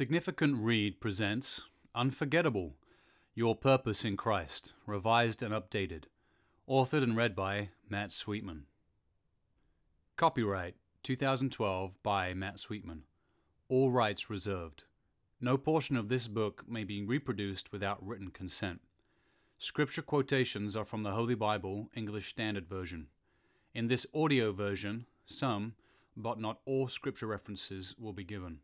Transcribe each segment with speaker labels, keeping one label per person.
Speaker 1: Significant Read presents Unforgettable Your Purpose in Christ, revised and updated. Authored and read by Matt Sweetman. Copyright 2012 by Matt Sweetman. All rights reserved. No portion of this book may be reproduced without written consent. Scripture quotations are from the Holy Bible, English Standard Version. In this audio version, some, but not all scripture references will be given.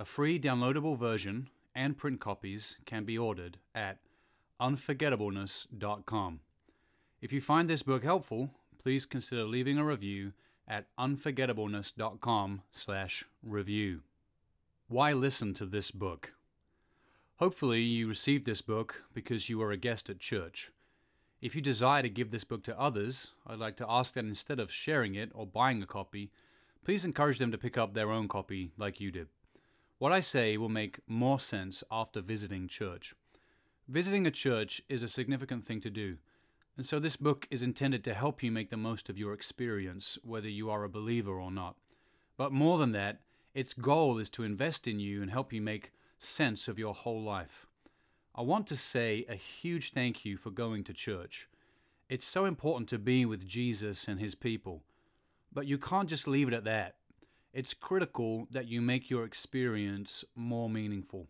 Speaker 1: A free downloadable version and print copies can be ordered at unforgettableness.com. If you find this book helpful, please consider leaving a review at unforgettableness.com/review. Why listen to this book? Hopefully, you received this book because you were a guest at church. If you desire to give this book to others, I'd like to ask that instead of sharing it or buying a copy, please encourage them to pick up their own copy like you did. What I say will make more sense after visiting church. Visiting a church is a significant thing to do, and so this book is intended to help you make the most of your experience, whether you are a believer or not. But more than that, its goal is to invest in you and help you make sense of your whole life. I want to say a huge thank you for going to church. It's so important to be with Jesus and his people. But you can't just leave it at that it's critical that you make your experience more meaningful.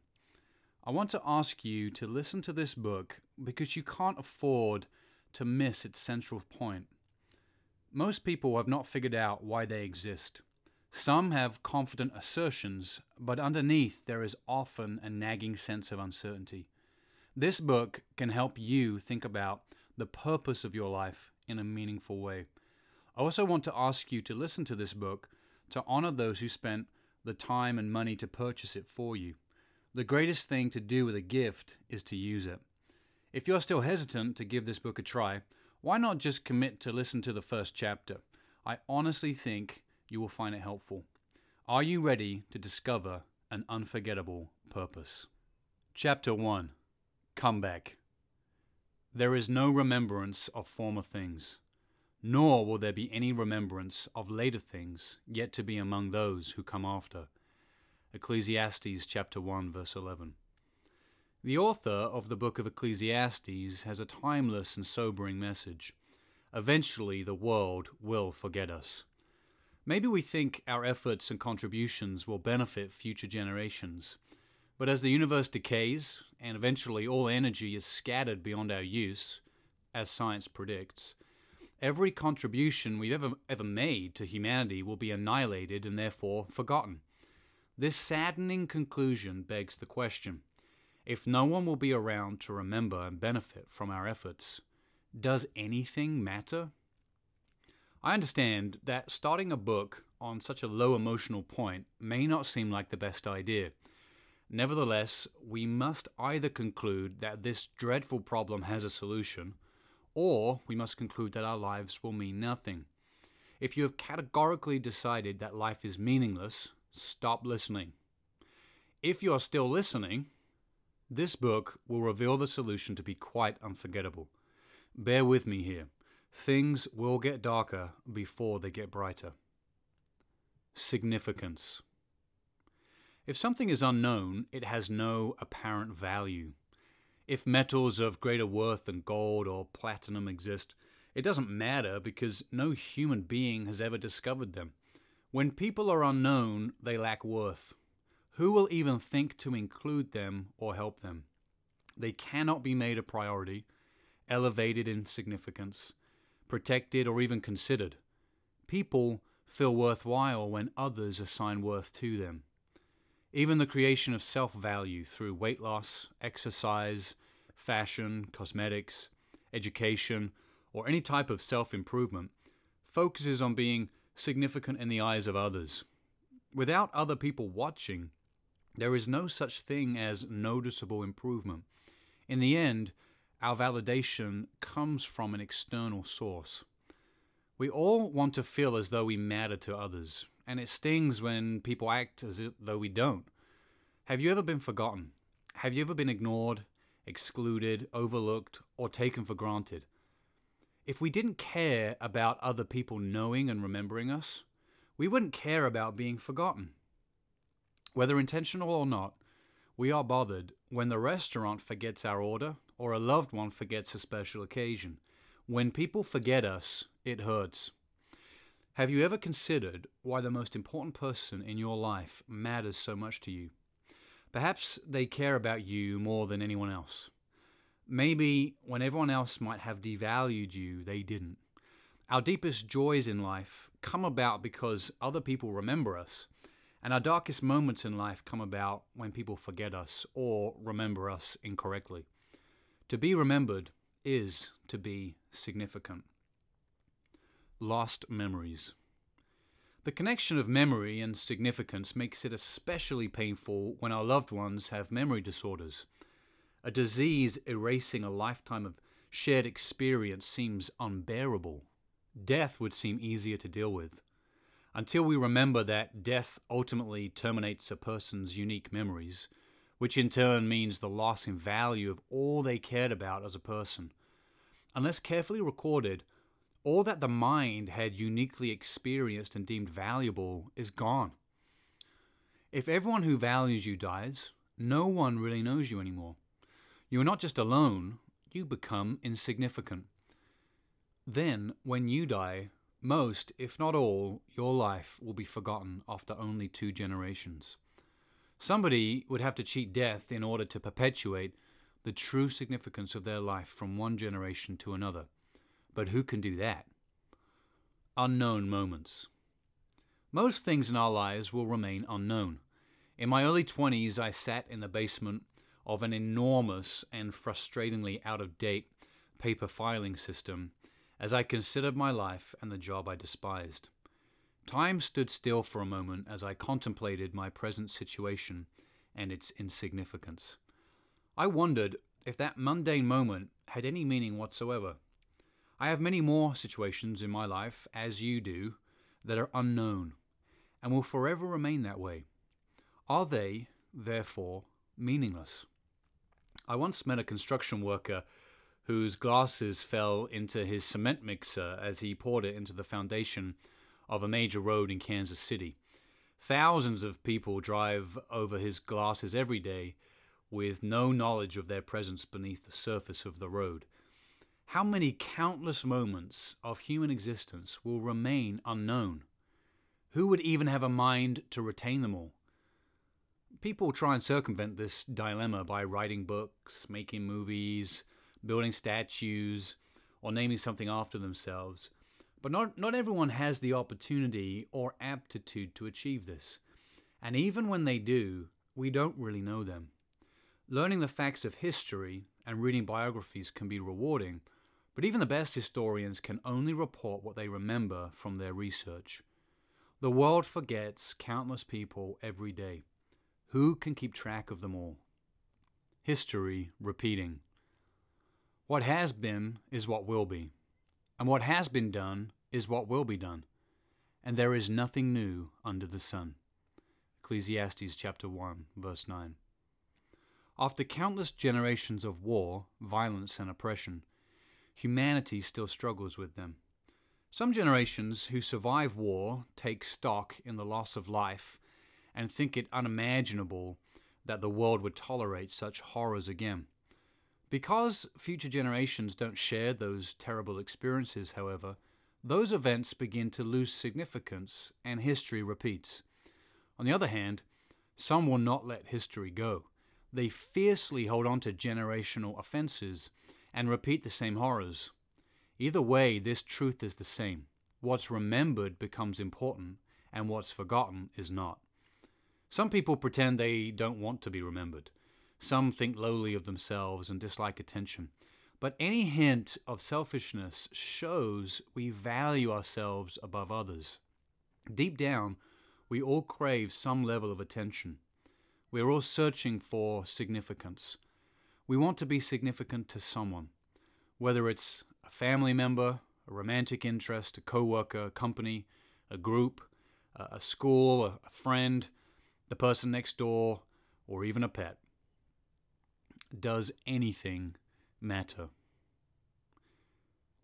Speaker 1: I want to ask you to listen to this book because you can't afford to miss its central point. Most people have not figured out why they exist. Some have confident assertions, but underneath there is often a nagging sense of uncertainty. This book can help you think about the purpose of your life in a meaningful way. I also want to ask you to listen to this book to honor those who spent the time and money to purchase it for you. The greatest thing to do with a gift is to use it. If you're still hesitant to give this book a try, why not just commit to listen to the first chapter? I honestly think you will find it helpful. Are you ready to discover an unforgettable purpose? Chapter 1 Comeback. There is no remembrance of former things nor will there be any remembrance of later things yet to be among those who come after. Ecclesiastes chapter 1 verse 11. The author of the book of Ecclesiastes has a timeless and sobering message. Eventually the world will forget us. Maybe we think our efforts and contributions will benefit future generations. But as the universe decays, and eventually all energy is scattered beyond our use, as science predicts, every contribution we've ever, ever made to humanity will be annihilated and therefore forgotten. This saddening conclusion begs the question if no one will be around to remember and benefit from our efforts, does anything matter? I understand that starting a book on such a low emotional point may not seem like the best idea. Nevertheless, we must either conclude that this dreadful problem has a solution or we must conclude that our lives will mean nothing. If you have categorically decided that life is meaningless, stop listening. If you are still listening, this book will reveal the solution to be quite unforgettable. Bear with me here. Things will get darker before they get brighter. Significance. If something is unknown, it has no apparent value. If metals of greater worth than gold or platinum exist, it doesn't matter because no human being has ever discovered them. When people are unknown, they lack worth. Who will even think to include them or help them? They cannot be made a priority, elevated in significance, protected, or even considered. People feel worthwhile when others assign worth to them. Even the creation of self value through weight loss, exercise, fashion, cosmetics, education, or any type of self improvement focuses on being significant in the eyes of others. Without other people watching, there is no such thing as noticeable improvement. In the end, our validation comes from an external source. We all want to feel as though we matter to others, and it stings when people act as though we don't. Have you ever been forgotten? Have you ever been ignored, excluded, overlooked, or taken for granted? If we didn't care about other people knowing and remembering us, we wouldn't care about being forgotten. Whether intentional or not, we are bothered when the restaurant forgets our order or a loved one forgets a special occasion. When people forget us, it hurts. Have you ever considered why the most important person in your life matters so much to you? Perhaps they care about you more than anyone else. Maybe when everyone else might have devalued you, they didn't. Our deepest joys in life come about because other people remember us, and our darkest moments in life come about when people forget us or remember us incorrectly. To be remembered is to be significant. Lost memories. The connection of memory and significance makes it especially painful when our loved ones have memory disorders. A disease erasing a lifetime of shared experience seems unbearable. Death would seem easier to deal with. Until we remember that death ultimately terminates a person's unique memories, which in turn means the loss in value of all they cared about as a person. Unless carefully recorded, all that the mind had uniquely experienced and deemed valuable is gone. If everyone who values you dies, no one really knows you anymore. You are not just alone, you become insignificant. Then, when you die, most, if not all, your life will be forgotten after only two generations. Somebody would have to cheat death in order to perpetuate the true significance of their life from one generation to another. But who can do that? Unknown moments. Most things in our lives will remain unknown. In my early 20s, I sat in the basement of an enormous and frustratingly out of date paper filing system as I considered my life and the job I despised. Time stood still for a moment as I contemplated my present situation and its insignificance. I wondered if that mundane moment had any meaning whatsoever. I have many more situations in my life, as you do, that are unknown and will forever remain that way. Are they, therefore, meaningless? I once met a construction worker whose glasses fell into his cement mixer as he poured it into the foundation of a major road in Kansas City. Thousands of people drive over his glasses every day with no knowledge of their presence beneath the surface of the road. How many countless moments of human existence will remain unknown? Who would even have a mind to retain them all? People try and circumvent this dilemma by writing books, making movies, building statues, or naming something after themselves. But not, not everyone has the opportunity or aptitude to achieve this. And even when they do, we don't really know them. Learning the facts of history and reading biographies can be rewarding, but even the best historians can only report what they remember from their research. The world forgets countless people every day. Who can keep track of them all? History repeating. What has been is what will be, and what has been done is what will be done, and there is nothing new under the sun. Ecclesiastes chapter 1, verse 9. After countless generations of war, violence, and oppression, humanity still struggles with them. Some generations who survive war take stock in the loss of life and think it unimaginable that the world would tolerate such horrors again. Because future generations don't share those terrible experiences, however, those events begin to lose significance and history repeats. On the other hand, some will not let history go. They fiercely hold on to generational offenses and repeat the same horrors. Either way, this truth is the same. What's remembered becomes important, and what's forgotten is not. Some people pretend they don't want to be remembered. Some think lowly of themselves and dislike attention. But any hint of selfishness shows we value ourselves above others. Deep down, we all crave some level of attention. We are all searching for significance. We want to be significant to someone, whether it's a family member, a romantic interest, a coworker, a company, a group, a school, a friend, the person next door, or even a pet. Does anything matter?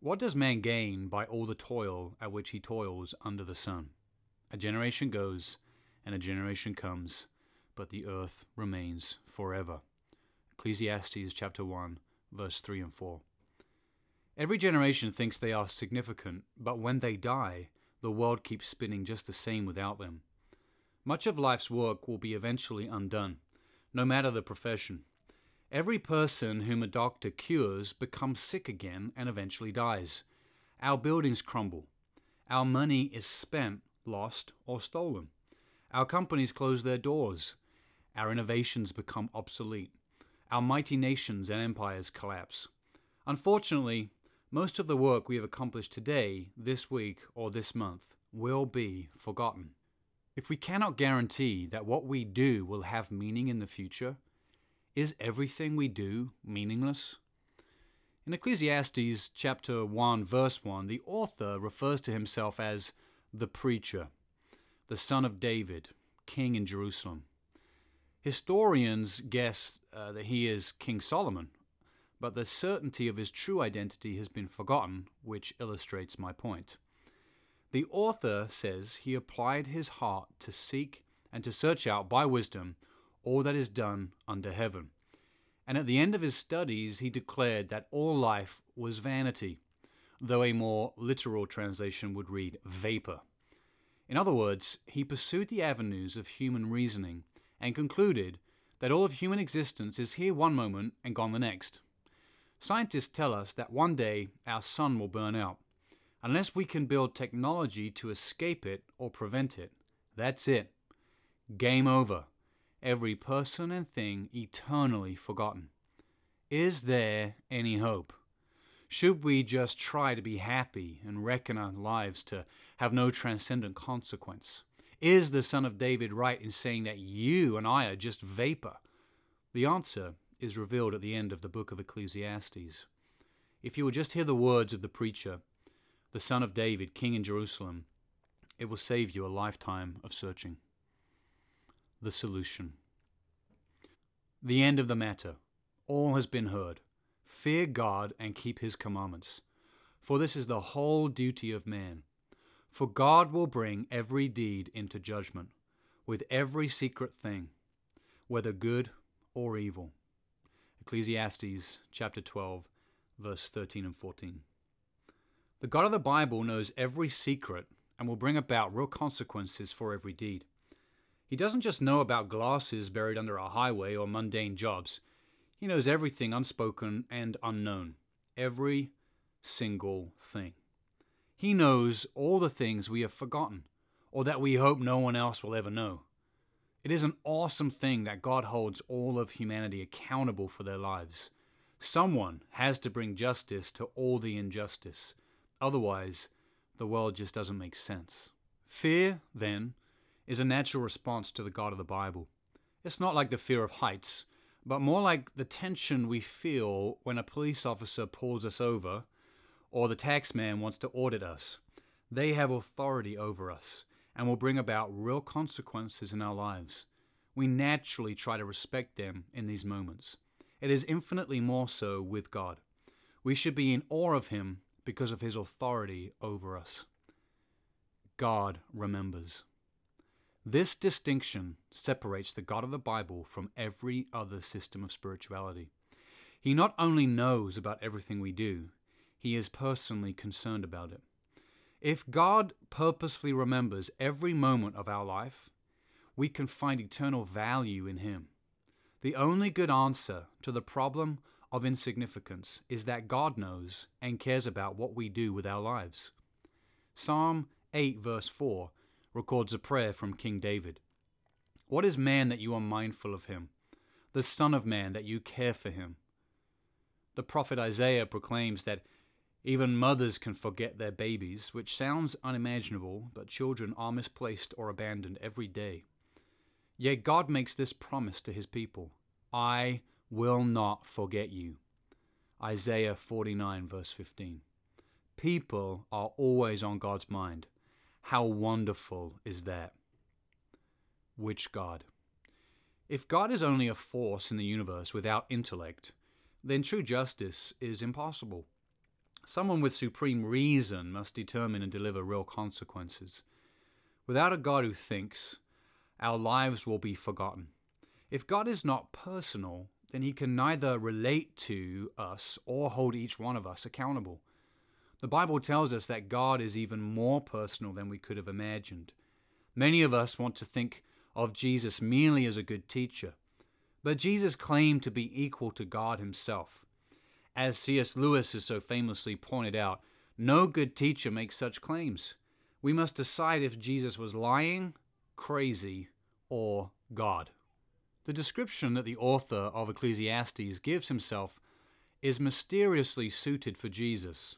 Speaker 1: What does man gain by all the toil at which he toils under the sun? A generation goes, and a generation comes, but the earth remains forever. Ecclesiastes chapter 1, verse 3 and 4. Every generation thinks they are significant, but when they die, the world keeps spinning just the same without them. Much of life's work will be eventually undone, no matter the profession. Every person whom a doctor cures becomes sick again and eventually dies. Our buildings crumble. Our money is spent, lost, or stolen. Our companies close their doors. Our innovations become obsolete. Our mighty nations and empires collapse. Unfortunately, most of the work we have accomplished today, this week, or this month will be forgotten. If we cannot guarantee that what we do will have meaning in the future, is everything we do meaningless? In Ecclesiastes chapter 1 verse 1, the author refers to himself as the preacher, the son of David, king in Jerusalem. Historians guess uh, that he is King Solomon, but the certainty of his true identity has been forgotten, which illustrates my point. The author says he applied his heart to seek and to search out by wisdom all that is done under heaven. And at the end of his studies, he declared that all life was vanity, though a more literal translation would read vapor. In other words, he pursued the avenues of human reasoning and concluded that all of human existence is here one moment and gone the next. Scientists tell us that one day our sun will burn out. Unless we can build technology to escape it or prevent it, that's it. Game over. Every person and thing eternally forgotten. Is there any hope? Should we just try to be happy and reckon our lives to have no transcendent consequence? Is the Son of David right in saying that you and I are just vapor? The answer is revealed at the end of the book of Ecclesiastes. If you will just hear the words of the preacher, the son of David, king in Jerusalem, it will save you a lifetime of searching. The solution. The end of the matter. All has been heard. Fear God and keep his commandments. For this is the whole duty of man. For God will bring every deed into judgment, with every secret thing, whether good or evil. Ecclesiastes chapter 12, verse 13 and 14. The God of the Bible knows every secret and will bring about real consequences for every deed. He doesn't just know about glasses buried under a highway or mundane jobs. He knows everything unspoken and unknown. Every single thing. He knows all the things we have forgotten, or that we hope no one else will ever know. It is an awesome thing that God holds all of humanity accountable for their lives. Someone has to bring justice to all the injustice. Otherwise, the world just doesn't make sense. Fear, then, is a natural response to the God of the Bible. It's not like the fear of heights, but more like the tension we feel when a police officer pulls us over or the taxman wants to audit us. They have authority over us and will bring about real consequences in our lives. We naturally try to respect them in these moments. It is infinitely more so with God. We should be in awe of Him because of His authority over us. God remembers. This distinction separates the God of the Bible from every other system of spirituality. He not only knows about everything we do, he is personally concerned about it. If God purposefully remembers every moment of our life, we can find eternal value in Him. The only good answer to the problem of insignificance is that God knows and cares about what we do with our lives. Psalm 8, verse 4, records a prayer from King David What is man that you are mindful of him? The Son of Man that you care for him? The prophet Isaiah proclaims that even mothers can forget their babies, which sounds unimaginable, but children are misplaced or abandoned every day. Yet God makes this promise to his people I will not forget you. Isaiah 49, verse 15. People are always on God's mind. How wonderful is that? Which God? If God is only a force in the universe without intellect, then true justice is impossible. Someone with supreme reason must determine and deliver real consequences. Without a God who thinks, our lives will be forgotten. If God is not personal, then he can neither relate to us or hold each one of us accountable. The Bible tells us that God is even more personal than we could have imagined. Many of us want to think of Jesus merely as a good teacher, but Jesus claimed to be equal to God himself. As C.S. Lewis has so famously pointed out, no good teacher makes such claims. We must decide if Jesus was lying, crazy, or God. The description that the author of Ecclesiastes gives himself is mysteriously suited for Jesus.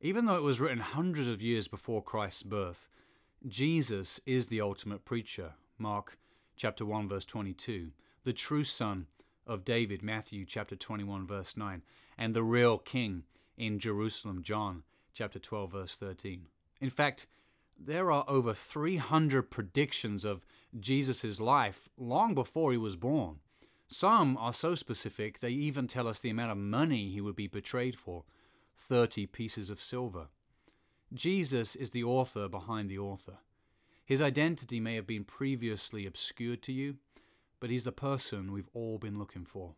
Speaker 1: Even though it was written hundreds of years before Christ's birth, Jesus is the ultimate preacher. Mark chapter 1 verse 22, the true son of David, Matthew chapter 21 verse 9, and the real king in Jerusalem, John chapter 12 verse 13. In fact, there are over 300 predictions of Jesus' life long before he was born. Some are so specific they even tell us the amount of money he would be betrayed for 30 pieces of silver. Jesus is the author behind the author. His identity may have been previously obscured to you, but he's the person we've all been looking for.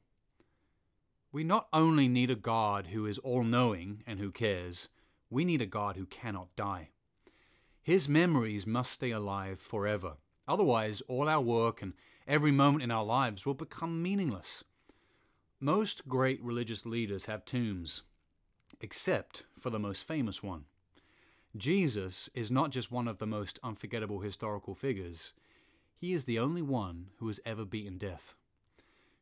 Speaker 1: We not only need a God who is all knowing and who cares, we need a God who cannot die. His memories must stay alive forever. Otherwise, all our work and every moment in our lives will become meaningless. Most great religious leaders have tombs, except for the most famous one. Jesus is not just one of the most unforgettable historical figures, he is the only one who has ever beaten death.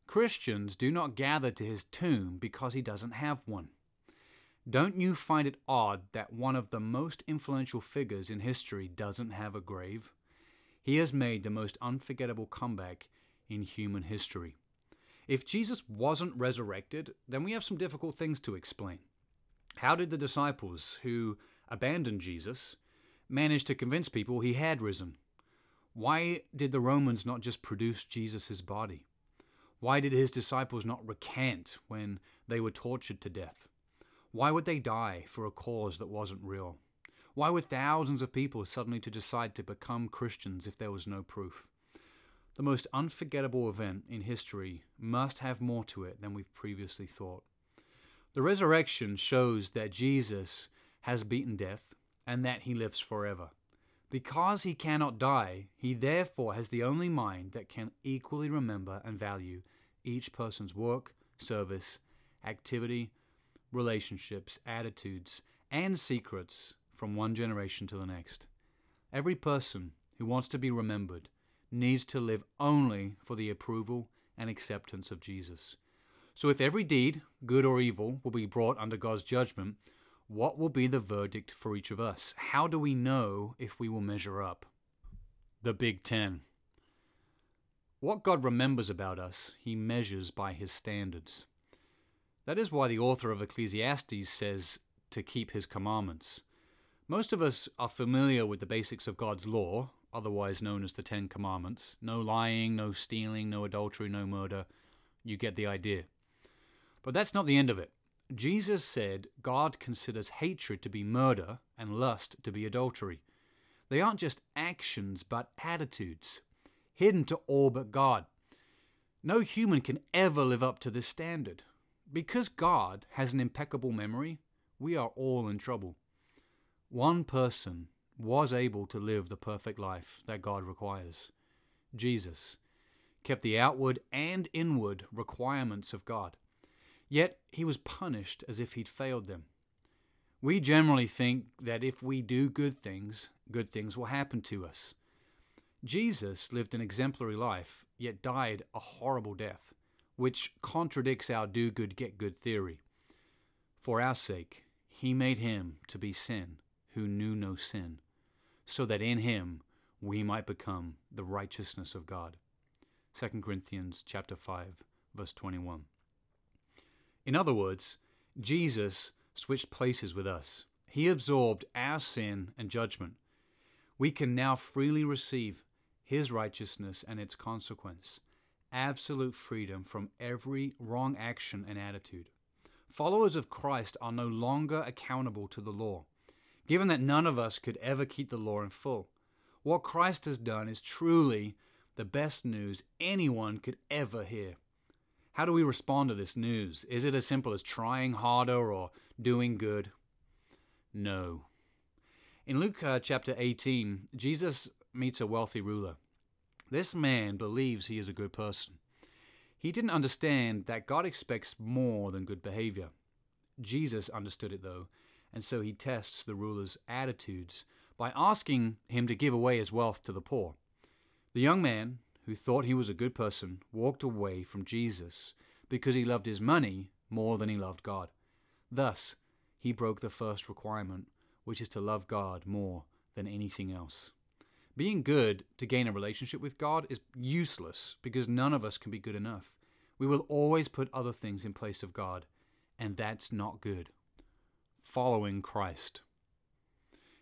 Speaker 1: Christians do not gather to his tomb because he doesn't have one. Don't you find it odd that one of the most influential figures in history doesn't have a grave? He has made the most unforgettable comeback in human history. If Jesus wasn't resurrected, then we have some difficult things to explain. How did the disciples who abandoned Jesus manage to convince people he had risen? Why did the Romans not just produce Jesus' body? Why did his disciples not recant when they were tortured to death? Why would they die for a cause that wasn't real? Why were thousands of people suddenly to decide to become Christians if there was no proof? The most unforgettable event in history must have more to it than we've previously thought. The resurrection shows that Jesus has beaten death and that he lives forever. Because he cannot die, he therefore has the only mind that can equally remember and value each person's work, service, activity, relationships, attitudes, and secrets from one generation to the next. Every person who wants to be remembered needs to live only for the approval and acceptance of Jesus. So, if every deed, good or evil, will be brought under God's judgment, what will be the verdict for each of us? How do we know if we will measure up? The Big Ten. What God remembers about us, He measures by His standards. That is why the author of Ecclesiastes says to keep his commandments. Most of us are familiar with the basics of God's law, otherwise known as the Ten Commandments no lying, no stealing, no adultery, no murder. You get the idea. But that's not the end of it. Jesus said God considers hatred to be murder and lust to be adultery. They aren't just actions, but attitudes, hidden to all but God. No human can ever live up to this standard. Because God has an impeccable memory, we are all in trouble. One person was able to live the perfect life that God requires. Jesus kept the outward and inward requirements of God. Yet he was punished as if he'd failed them. We generally think that if we do good things, good things will happen to us. Jesus lived an exemplary life, yet died a horrible death which contradicts our do good, get good theory. For our sake, he made him to be sin who knew no sin, so that in him we might become the righteousness of God. 2 Corinthians chapter 5 verse 21. In other words, Jesus switched places with us. He absorbed our sin and judgment. We can now freely receive his righteousness and its consequence absolute freedom from every wrong action and attitude. Followers of Christ are no longer accountable to the law, given that none of us could ever keep the law in full. What Christ has done is truly the best news anyone could ever hear. How do we respond to this news? Is it as simple as trying harder or doing good? No. In Luke uh, chapter 18, Jesus meets a wealthy ruler. This man believes he is a good person. He didn't understand that God expects more than good behavior. Jesus understood it, though, and so he tests the ruler's attitudes by asking him to give away his wealth to the poor. The young man, who thought he was a good person, walked away from Jesus because he loved his money more than he loved God. Thus, he broke the first requirement, which is to love God more than anything else. Being good to gain a relationship with God is useless because none of us can be good enough. We will always put other things in place of God, and that's not good. Following Christ.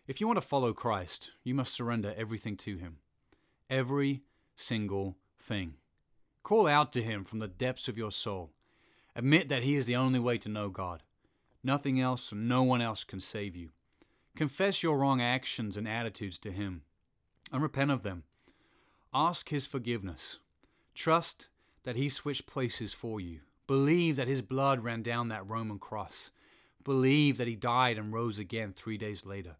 Speaker 1: If you want to follow Christ, you must surrender everything to Him. Every single thing. Call out to Him from the depths of your soul. Admit that He is the only way to know God. Nothing else no one else can save you. Confess your wrong actions and attitudes to Him and repent of them. Ask His forgiveness. Trust that He switched places for you. Believe that His blood ran down that Roman cross. Believe that He died and rose again three days later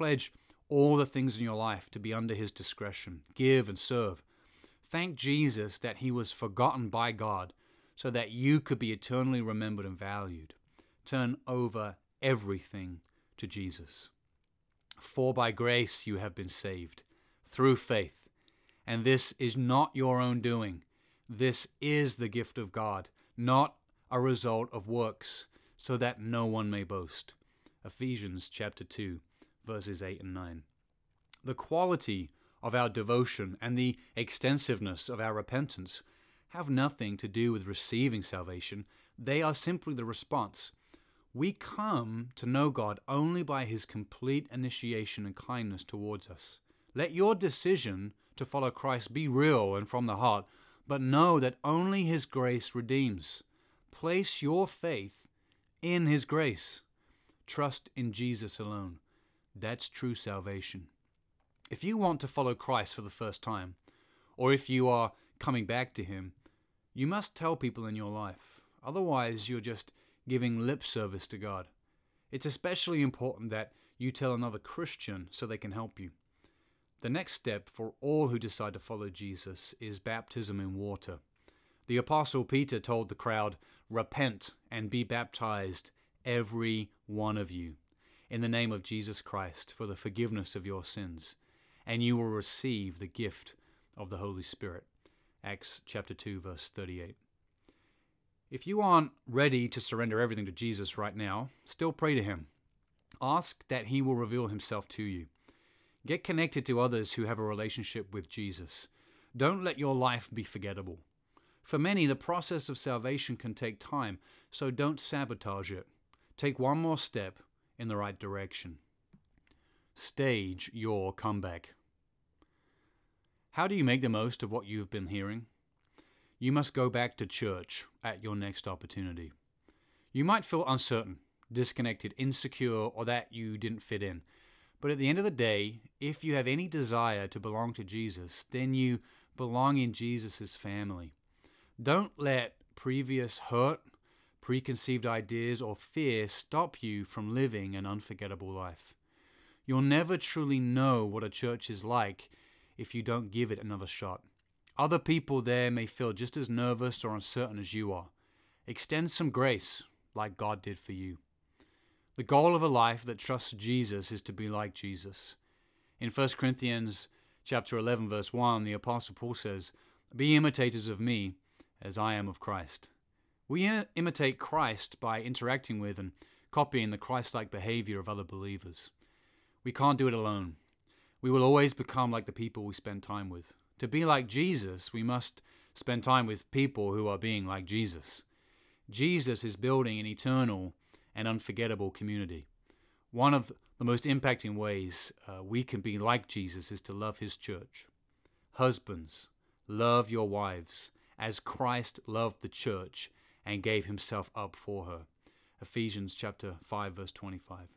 Speaker 1: pledge all the things in your life to be under His discretion. Give and serve. Thank Jesus that He was forgotten by God so that you could be eternally remembered and valued. Turn over everything to Jesus. For by grace you have been saved, through faith. And this is not your own doing. This is the gift of God, not a result of works, so that no one may boast. Ephesians chapter 2 verses 8 and 9. The quality of our devotion and the extensiveness of our repentance have nothing to do with receiving salvation, they are simply the response. We come to know God only by His complete initiation and kindness towards us. Let your decision to follow Christ be real and from the heart, but know that only His grace redeems. Place your faith in His grace. Trust in Jesus alone. That's true salvation. If you want to follow Christ for the first time, or if you are coming back to Him, you must tell people in your life. Otherwise, you're just giving lip service to God. It's especially important that you tell another Christian so they can help you. The next step for all who decide to follow Jesus is baptism in water. The Apostle Peter told the crowd, Repent and be baptized, every one of you in the name of Jesus Christ for the forgiveness of your sins, and you will receive the gift of the Holy Spirit. Acts chapter 2 verse 38. If you aren't ready to surrender everything to Jesus right now, still pray to him. Ask that he will reveal himself to you. Get connected to others who have a relationship with Jesus. Don't let your life be forgettable. For many, the process of salvation can take time, so don't sabotage it. Take one more step in the right direction. Stage your comeback. How do you make the most of what you've been hearing? You must go back to church at your next opportunity. You might feel uncertain, disconnected, insecure, or that you didn't fit in. But at the end of the day, if you have any desire to belong to Jesus, then you belong in Jesus' family. Don't let previous hurt, preconceived ideas, or fear stop you from living an unforgettable life. You'll never truly know what a church is like if you don't give it another shot. Other people there may feel just as nervous or uncertain as you are. Extend some grace, like God did for you. The goal of a life that trusts Jesus is to be like Jesus. In 1 Corinthians chapter 11 verse 1, the apostle Paul says, "Be imitators of me as I am of Christ." We imitate Christ by interacting with and copying the Christ like behavior of other believers. We can't do it alone. We will always become like the people we spend time with. To be like Jesus, we must spend time with people who are being like Jesus. Jesus is building an eternal and unforgettable community. One of the most impacting ways uh, we can be like Jesus is to love his church. Husbands, love your wives as Christ loved the church and gave himself up for her. Ephesians chapter 5 verse 25.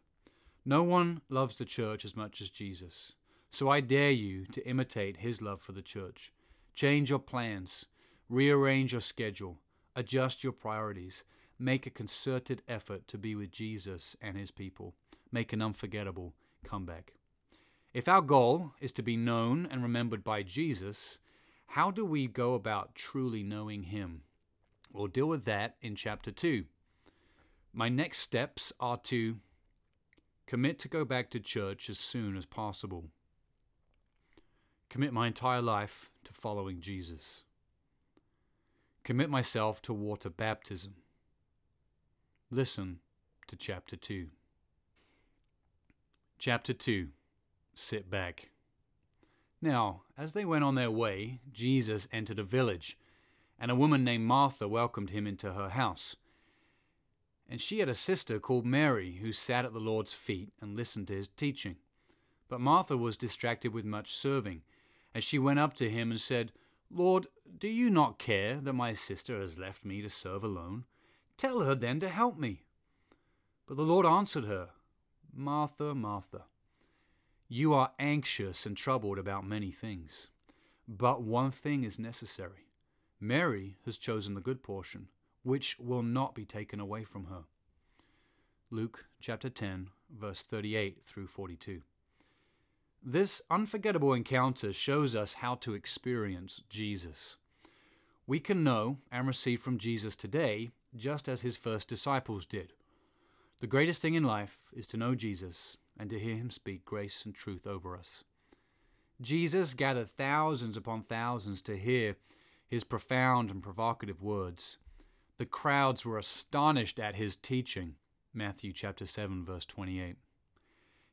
Speaker 1: No one loves the church as much as Jesus. So I dare you to imitate his love for the church. Change your plans, rearrange your schedule, adjust your priorities, make a concerted effort to be with Jesus and his people, make an unforgettable comeback. If our goal is to be known and remembered by Jesus, how do we go about truly knowing him? We'll deal with that in chapter 2. My next steps are to commit to go back to church as soon as possible, commit my entire life to following Jesus, commit myself to water baptism. Listen to chapter 2. Chapter 2 Sit back. Now, as they went on their way, Jesus entered a village, and a woman named Martha welcomed him into her house. And she had a sister called Mary, who sat at the Lord's feet and listened to his teaching. But Martha was distracted with much serving, and she went up to him and said, Lord, do you not care that my sister has left me to serve alone? Tell her then to help me. But the Lord answered her, Martha, Martha, you are anxious and troubled about many things, but one thing is necessary. Mary has chosen the good portion, which will not be taken away from her. Luke chapter 10, verse 38 through 42. This unforgettable encounter shows us how to experience Jesus. We can know and receive from Jesus today just as his first disciples did. The greatest thing in life is to know Jesus and to hear him speak grace and truth over us. Jesus gathered thousands upon thousands to hear his profound and provocative words. The crowds were astonished at his teaching. Matthew chapter 7 verse 28.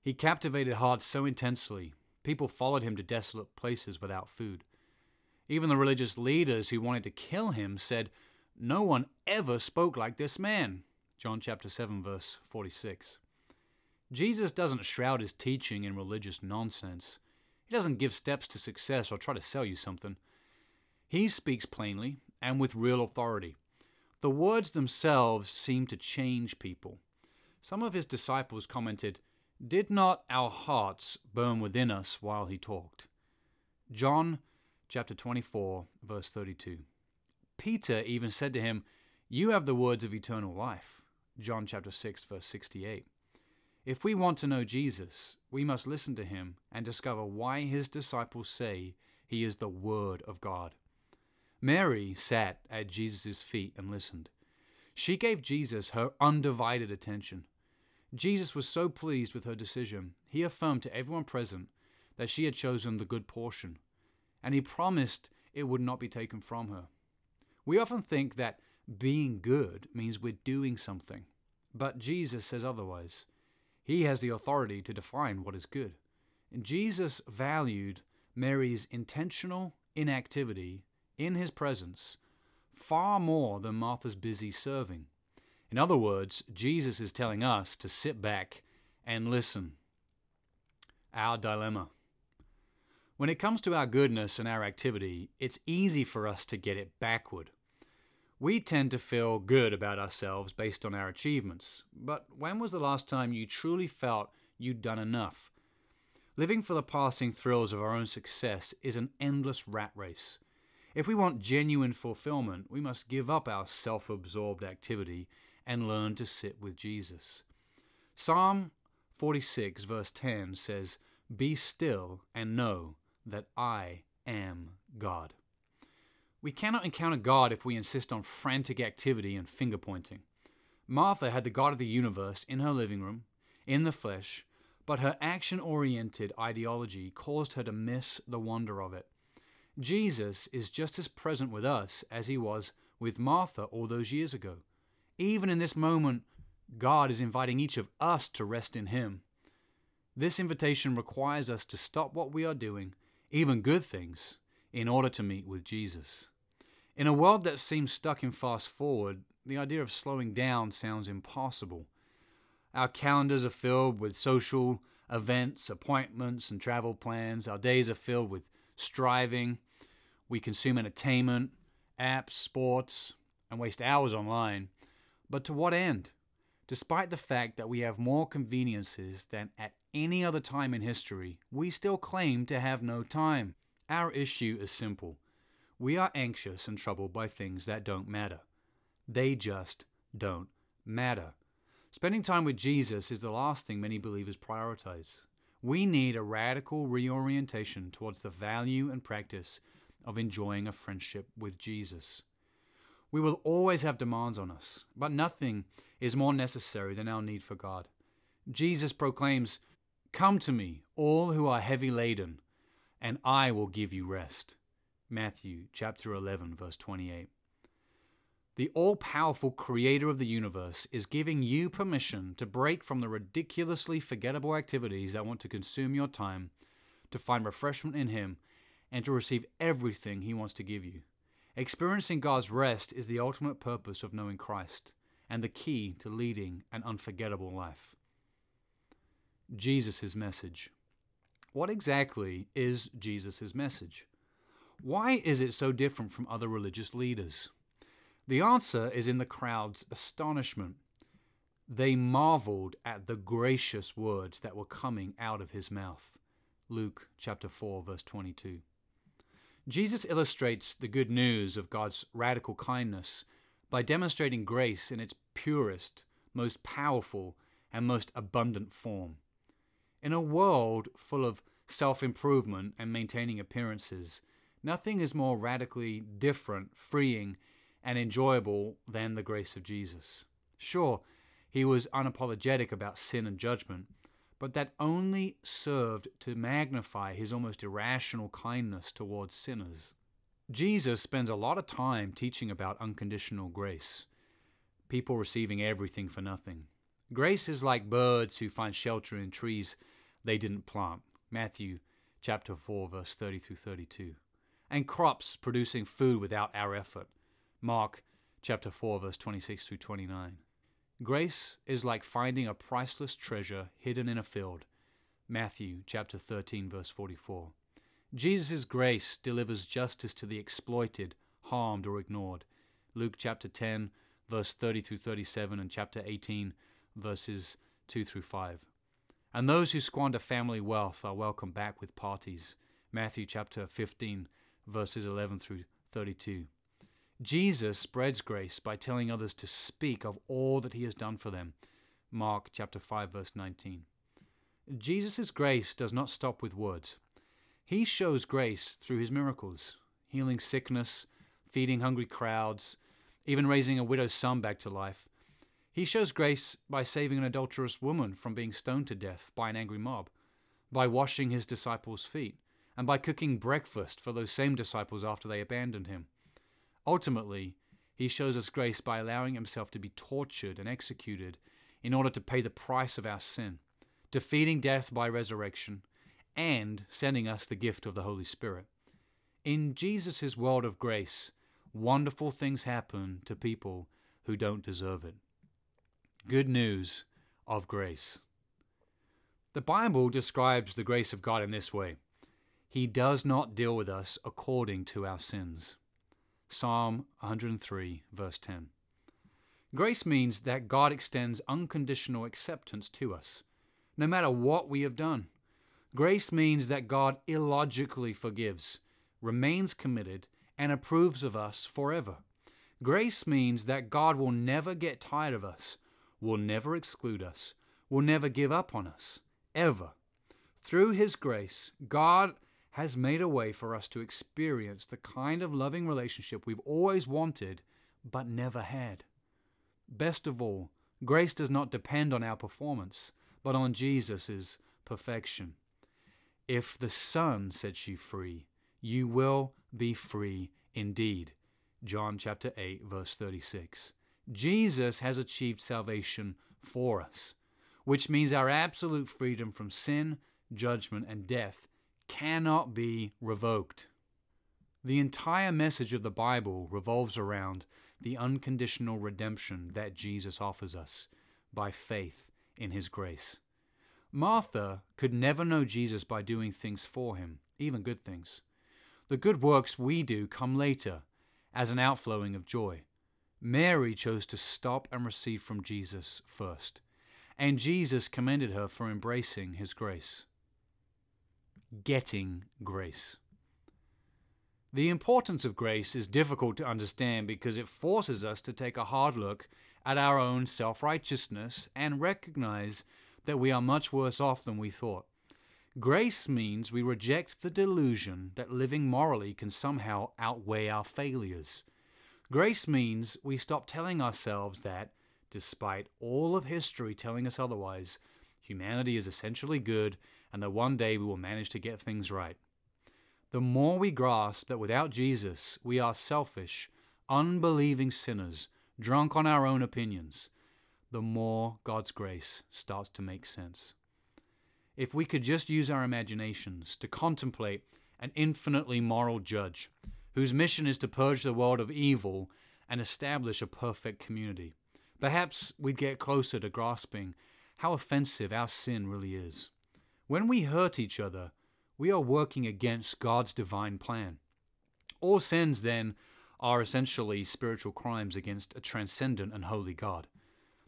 Speaker 1: He captivated hearts so intensely, people followed him to desolate places without food. Even the religious leaders who wanted to kill him said, "No one ever spoke like this man." John chapter 7 verse 46. Jesus doesn't shroud his teaching in religious nonsense. He doesn't give steps to success or try to sell you something. He speaks plainly and with real authority. The words themselves seem to change people. Some of his disciples commented, Did not our hearts burn within us while he talked? John chapter 24, verse 32. Peter even said to him, You have the words of eternal life. John chapter 6 verse 68. If we want to know Jesus, we must listen to him and discover why his disciples say he is the word of God. Mary sat at Jesus' feet and listened. She gave Jesus her undivided attention. Jesus was so pleased with her decision, he affirmed to everyone present that she had chosen the good portion, and he promised it would not be taken from her. We often think that being good means we're doing something. But Jesus says otherwise. He has the authority to define what is good. And Jesus valued Mary's intentional inactivity in his presence far more than Martha's busy serving. In other words, Jesus is telling us to sit back and listen. Our dilemma. When it comes to our goodness and our activity, it's easy for us to get it backward. We tend to feel good about ourselves based on our achievements, but when was the last time you truly felt you'd done enough? Living for the passing thrills of our own success is an endless rat race. If we want genuine fulfillment, we must give up our self absorbed activity and learn to sit with Jesus. Psalm 46, verse 10 says, Be still and know that I am God. We cannot encounter God if we insist on frantic activity and finger pointing. Martha had the God of the universe in her living room, in the flesh, but her action oriented ideology caused her to miss the wonder of it. Jesus is just as present with us as he was with Martha all those years ago. Even in this moment, God is inviting each of us to rest in him. This invitation requires us to stop what we are doing, even good things, in order to meet with Jesus. In a world that seems stuck in fast forward, the idea of slowing down sounds impossible. Our calendars are filled with social events, appointments, and travel plans. Our days are filled with striving. We consume entertainment, apps, sports, and waste hours online. But to what end? Despite the fact that we have more conveniences than at any other time in history, we still claim to have no time. Our issue is simple. we are anxious and troubled by things that don't matter. They just don't matter. Spending time with Jesus is the last thing many believers prioritize. We need a radical reorientation towards the value and practice of enjoying a friendship with Jesus. We will always have demands on us, but nothing is more necessary than our need for God. Jesus proclaims, Come to me, all who are heavy laden, and I will give you rest. Matthew chapter 11 verse 28. The all powerful creator of the universe is giving you permission to break from the ridiculously forgettable activities that want to consume your time, to find refreshment in Him, and to receive everything He wants to give you. Experiencing God's rest is the ultimate purpose of knowing Christ and the key to leading an unforgettable life. Jesus' message. What exactly is Jesus' message? Why is it so different from other religious leaders? The answer is in the crowd's astonishment. They marveled at the gracious words that were coming out of his mouth. Luke chapter 4 verse 22. Jesus illustrates the good news of God's radical kindness by demonstrating grace in its purest, most powerful, and most abundant form. In a world full of self improvement and maintaining appearances, nothing is more radically different, freeing, and enjoyable than the grace of Jesus. Sure, he was unapologetic about sin and judgment, but that only served to magnify his almost irrational kindness towards sinners. Jesus spends a lot of time teaching about unconditional grace, people receiving everything for nothing. Grace is like birds who find shelter in trees they didn't plant. Matthew chapter 4 verse 30 through 32. And crops producing food without our effort. Mark chapter 4 verse 26 through 29. Grace is like finding a priceless treasure hidden in a field. Matthew chapter 13 verse 44. Jesus' grace delivers justice to the exploited, harmed or ignored. Luke chapter 10 verse 30 through 37 and chapter 18 verses 2 through 5. And those who squander family wealth are welcomed back with parties. Matthew chapter 15 verses 11 through 32. Jesus spreads grace by telling others to speak of all that he has done for them. Mark chapter 5 verse 19. Jesus' grace does not stop with words. He shows grace through his miracles, healing sickness, feeding hungry crowds, even raising a widow's son back to life. He shows grace by saving an adulterous woman from being stoned to death by an angry mob, by washing his disciples' feet, and by cooking breakfast for those same disciples after they abandoned him. Ultimately, he shows us grace by allowing himself to be tortured and executed in order to pay the price of our sin, defeating death by resurrection, and sending us the gift of the Holy Spirit. In Jesus' world of grace, wonderful things happen to people who don't deserve it. Good news of grace. The Bible describes the grace of God in this way He does not deal with us according to our sins. Psalm 103, verse 10. Grace means that God extends unconditional acceptance to us, no matter what we have done. Grace means that God illogically forgives, remains committed, and approves of us forever. Grace means that God will never get tired of us, will never exclude us, will never give up on us, ever. Through His grace, God has made a way for us to experience the kind of loving relationship we've always wanted but never had. Best of all, grace does not depend on our performance, but on Jesus' perfection. If the Son sets you free, you will be free indeed. John chapter 8 verse 36. Jesus has achieved salvation for us, which means our absolute freedom from sin, judgment, and death cannot be revoked. The entire message of the Bible revolves around the unconditional redemption that Jesus offers us by faith in his grace. Martha could never know Jesus by doing things for him, even good things. The good works we do come later as an outflowing of joy. Mary chose to stop and receive from Jesus first, and Jesus commended her for embracing his grace getting grace. The importance of grace is difficult to understand because it forces us to take a hard look at our own self righteousness and recognize that we are much worse off than we thought. Grace means we reject the delusion that living morally can somehow outweigh our failures. Grace means we stop telling ourselves that, despite all of history telling us otherwise, humanity is essentially good and that one day we will manage to get things right. The more we grasp that without Jesus we are selfish, unbelieving sinners, drunk on our own opinions, the more God's grace starts to make sense. If we could just use our imaginations to contemplate an infinitely moral judge whose mission is to purge the world of evil and establish a perfect community, perhaps we'd get closer to grasping how offensive our sin really is. When we hurt each other, we are working against God's divine plan. All sins, then, are essentially spiritual crimes against a transcendent and holy God.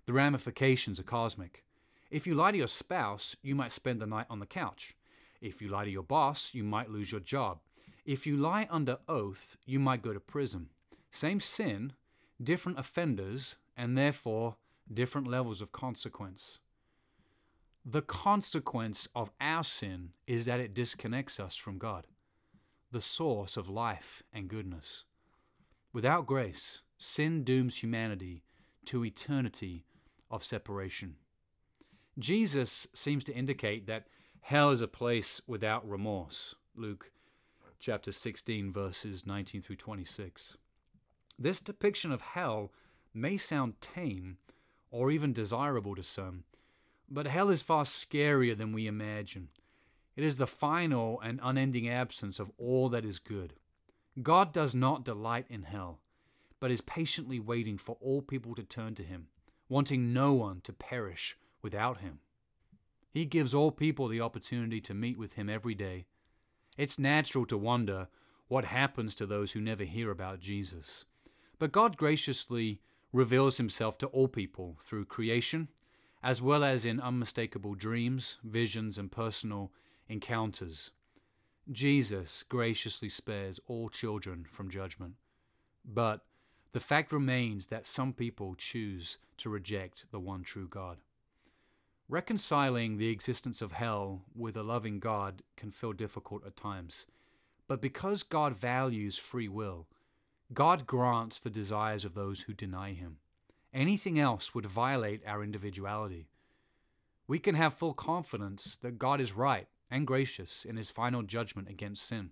Speaker 1: The ramifications are cosmic. If you lie to your spouse, you might spend the night on the couch. If you lie to your boss, you might lose your job. If you lie under oath, you might go to prison. Same sin, different offenders, and therefore different levels of consequence. The consequence of our sin is that it disconnects us from God, the source of life and goodness. Without grace, sin dooms humanity to eternity of separation. Jesus seems to indicate that hell is a place without remorse. Luke chapter 16, verses 19 through 26. This depiction of hell may sound tame or even desirable to some, but hell is far scarier than we imagine. It is the final and unending absence of all that is good. God does not delight in hell, but is patiently waiting for all people to turn to Him, wanting no one to perish without Him. He gives all people the opportunity to meet with Him every day. It's natural to wonder what happens to those who never hear about Jesus. But God graciously reveals Himself to all people through creation, as well as in unmistakable dreams, visions, and personal encounters. Jesus graciously spares all children from judgment. But the fact remains that some people choose to reject the one true God. Reconciling the existence of hell with a loving God can feel difficult at times. But because God values free will, God grants the desires of those who deny Him. Anything else would violate our individuality. We can have full confidence that God is right and gracious in his final judgment against sin.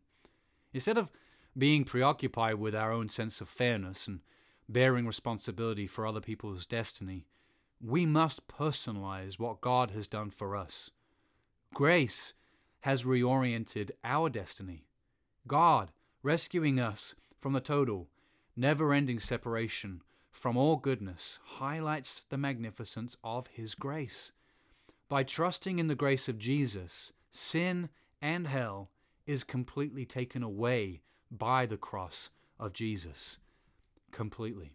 Speaker 1: Instead of being preoccupied with our own sense of fairness and bearing responsibility for other people's destiny, we must personalize what God has done for us. Grace has reoriented our destiny. God, rescuing us from the total, never ending separation from all goodness, highlights the magnificence of His grace. By trusting in the grace of Jesus, sin and hell is completely taken away by the cross of Jesus. Completely.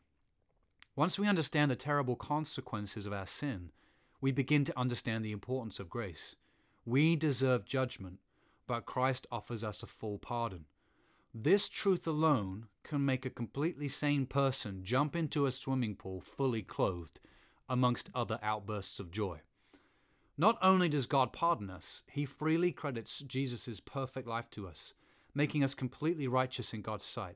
Speaker 1: Once we understand the terrible consequences of our sin, we begin to understand the importance of grace. We deserve judgment, but Christ offers us a full pardon. This truth alone can make a completely sane person jump into a swimming pool fully clothed, amongst other outbursts of joy. Not only does God pardon us, He freely credits Jesus' perfect life to us, making us completely righteous in God's sight.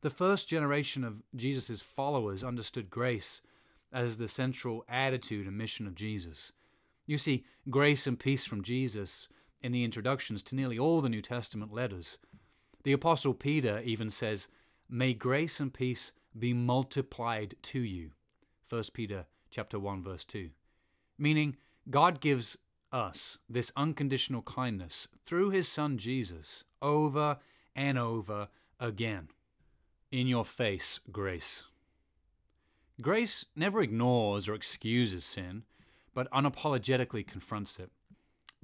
Speaker 1: The first generation of Jesus' followers understood grace as the central attitude and mission of Jesus. You see grace and peace from Jesus in the introductions to nearly all the New Testament letters. The apostle Peter even says, "May grace and peace be multiplied to you." 1 Peter chapter 1 verse 2. Meaning God gives us this unconditional kindness through his son Jesus over and over again. In your face, grace. Grace never ignores or excuses sin, but unapologetically confronts it.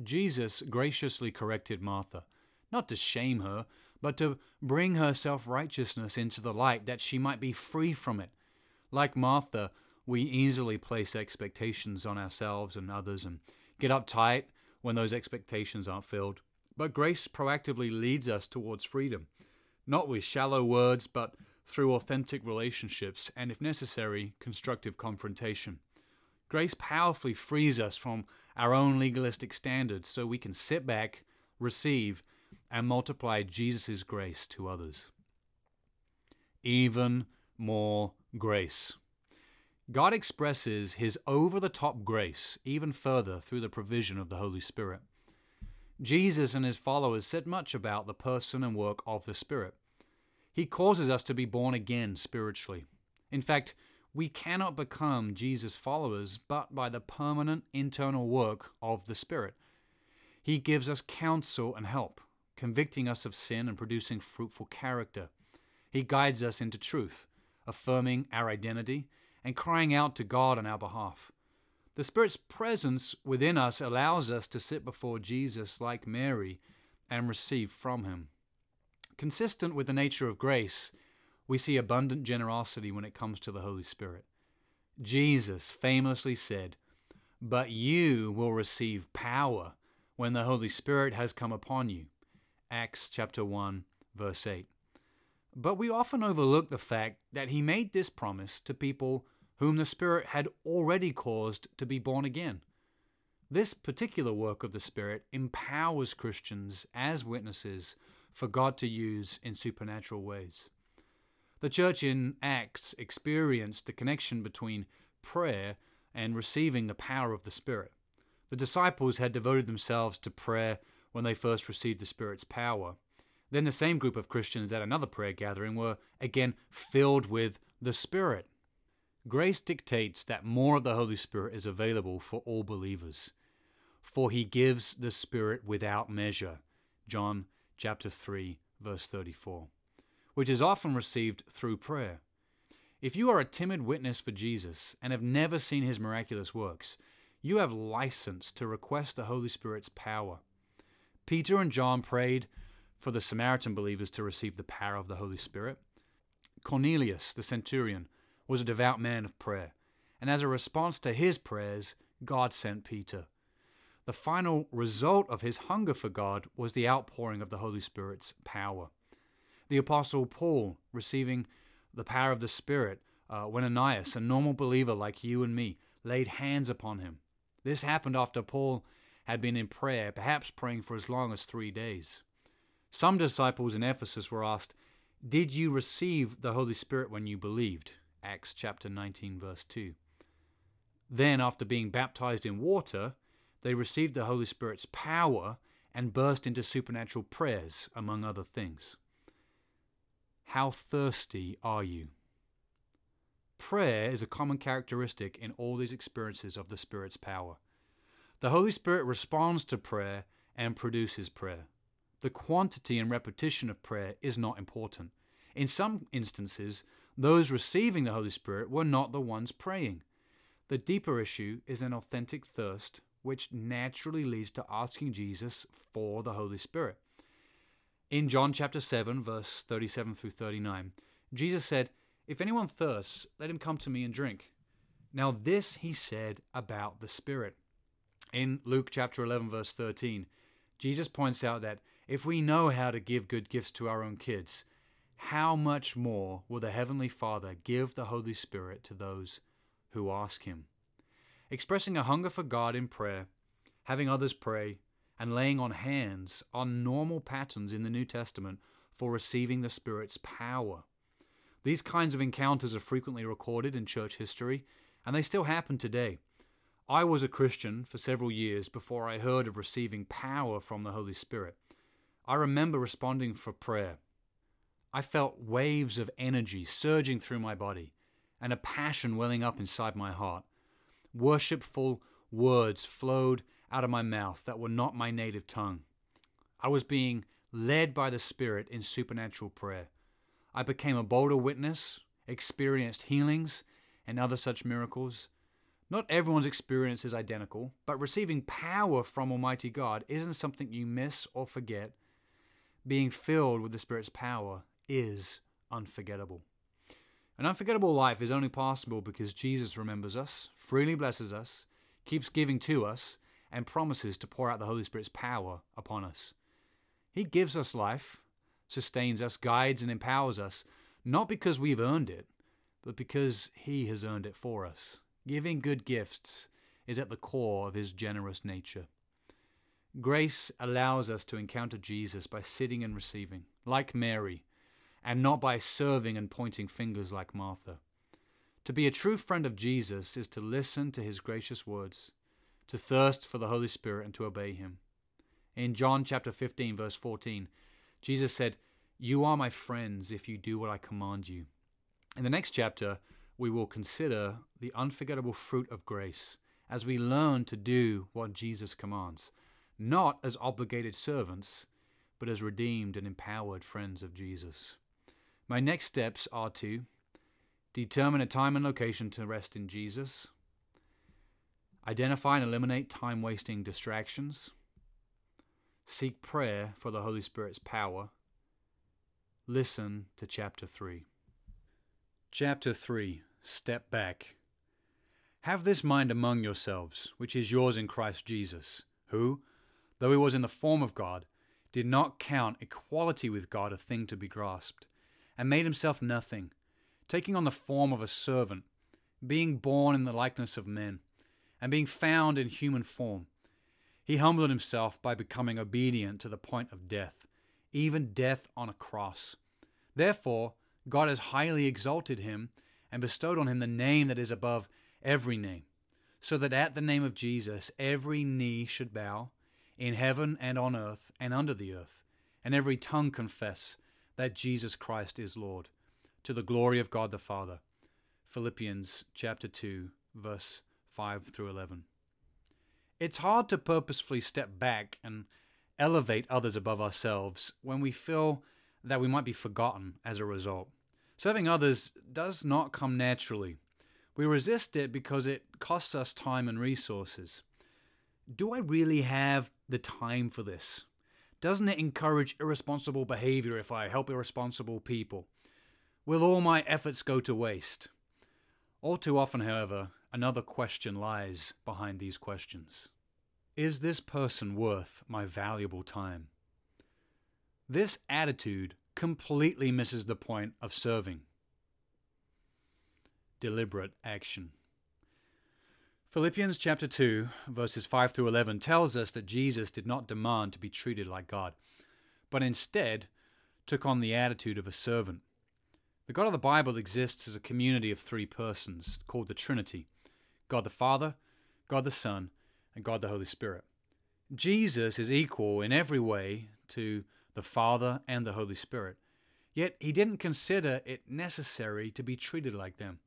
Speaker 1: Jesus graciously corrected Martha, not to shame her, but to bring her self righteousness into the light that she might be free from it. Like Martha, we easily place expectations on ourselves and others and get uptight when those expectations aren't filled. But grace proactively leads us towards freedom. not with shallow words, but through authentic relationships and, if necessary, constructive confrontation. Grace powerfully frees us from our own legalistic standards so we can sit back, receive, and multiply Jesus' grace to others. Even more grace. God expresses his over the top grace even further through the provision of the Holy Spirit. Jesus and his followers said much about the person and work of the Spirit. He causes us to be born again spiritually. In fact, we cannot become Jesus' followers but by the permanent internal work of the Spirit. He gives us counsel and help, convicting us of sin and producing fruitful character. He guides us into truth, affirming our identity and crying out to God on our behalf. The Spirit's presence within us allows us to sit before Jesus like Mary and receive from Him. Consistent with the nature of grace, we see abundant generosity when it comes to the Holy Spirit. Jesus famously said, But you will receive power when the Holy Spirit has come upon you. Acts chapter 1, verse 8. But we often overlook the fact that he made this promise to people whom the Spirit had already caused to be born again. This particular work of the Spirit empowers Christians as witnesses for God to use in supernatural ways. The church in Acts experienced the connection between prayer and receiving the power of the Spirit. The disciples had devoted themselves to prayer when they first received the Spirit's power. Then the same group of Christians at another prayer gathering were again filled with the Spirit. Grace dictates that more of the Holy Spirit is available for all believers. For he gives the Spirit without measure. John chapter 3 verse 34. Which is often received through prayer. If you are a timid witness for Jesus and have never seen his miraculous works, you have license to request the Holy Spirit's power. Peter and John prayed for the Samaritan believers to receive the power of the Holy Spirit. Cornelius, the centurion, was a devout man of prayer, and as a response to his prayers, God sent Peter. The final result of his hunger for God was the outpouring of the Holy Spirit's power. The Apostle Paul receiving the power of the Spirit uh, when Ananias, a normal believer like you and me, laid hands upon him. This happened after Paul had been in prayer, perhaps praying for as long as three days. Some disciples in Ephesus were asked, Did you receive the Holy Spirit when you believed? Acts chapter 19, verse 2. Then, after being baptized in water, they received the Holy Spirit's power and burst into supernatural prayers, among other things. How thirsty are you? Prayer is a common characteristic in all these experiences of the Spirit's power. The Holy Spirit responds to prayer and produces prayer. The quantity and repetition of prayer is not important. In some instances, those receiving the Holy Spirit were not the ones praying. The deeper issue is an authentic thirst, which naturally leads to asking Jesus for the Holy Spirit. In John chapter 7, verse 37 through 39, Jesus said, If anyone thirsts, let him come to me and drink. Now, this he said about the Spirit. In Luke chapter 11, verse 13, Jesus points out that if we know how to give good gifts to our own kids, how much more will the Heavenly Father give the Holy Spirit to those who ask Him? Expressing a hunger for God in prayer, having others pray, and laying on hands are normal patterns in the New Testament for receiving the Spirit's power. These kinds of encounters are frequently recorded in church history, and they still happen today. I was a Christian for several years before I heard of receiving power from the Holy Spirit. I remember responding for prayer I felt waves of energy surging through my body and a passion welling up inside my heart. Worshipful words flowed out of my mouth that were not my native tongue. I was being led by the Spirit in supernatural prayer. I became a bolder witness, experienced healings, and other such miracles. Not everyone's experience is identical, but receiving power from Almighty God isn't something you miss or forget. Being filled with the Spirit's power is unforgettable. An unforgettable life is only possible because Jesus remembers us, freely blesses us, keeps giving to us, and promises to pour out the Holy Spirit's power upon us. He gives us life, sustains us, guides, and empowers us, not because we've earned it, but because He has earned it for us. Giving good gifts is at the core of His generous nature. Grace allows us to encounter Jesus by sitting and receiving, like Mary, and not by serving and pointing fingers like Martha. To be a true friend of Jesus is to listen to his gracious words, to thirst for the Holy Spirit, and to obey him. In John chapter 15, verse 14, Jesus said, You are my friends if you do what I command you. In the next chapter, we will consider the unforgettable fruit of grace as we learn to do what Jesus commands not as obligated servants, but as redeemed and empowered friends of Jesus. My next steps are to determine a time and location to rest in Jesus, identify and eliminate time wasting distractions, seek prayer for the Holy Spirit's power, listen to chapter 3. Chapter 3 Step Back. Have this mind among yourselves, which is yours in Christ Jesus, who, though he was in the form of God, did not count equality with God a thing to be grasped, and made himself nothing, taking on the form of a servant, being born in the likeness of men, and being found in human form. He humbled himself by becoming obedient to the point of death, even death on a cross. Therefore, God has highly exalted him and bestowed on him the name that is above every name, so that at the name of Jesus every knee should bow in heaven and on earth and under the earth, and every tongue confess that Jesus Christ is Lord, to the glory of God the Father. Philippians chapter 2, verse 5 through 11. It's hard to purposefully step back and elevate others above ourselves when we feel that we might be forgotten as a result. Serving others does not come naturally. We resist it because it costs us time and resources do I really have the time for this? Doesn't it encourage irresponsible behavior if I help irresponsible people? Will all my efforts go to waste? All too often, however, another question lies behind these questions Is this person worth my valuable time? This attitude completely misses the point of serving. Deliberate action. Philippians chapter 2, verses 5 through 11 tells us that Jesus did not demand to be treated like God, but instead took on the attitude of a servant. The God of the Bible exists as a community of three persons called the Trinity God the Father, God the Son, and God the Holy Spirit. Jesus is equal in every way to the Father and the Holy Spirit, yet he didn't consider it necessary to be treated like them.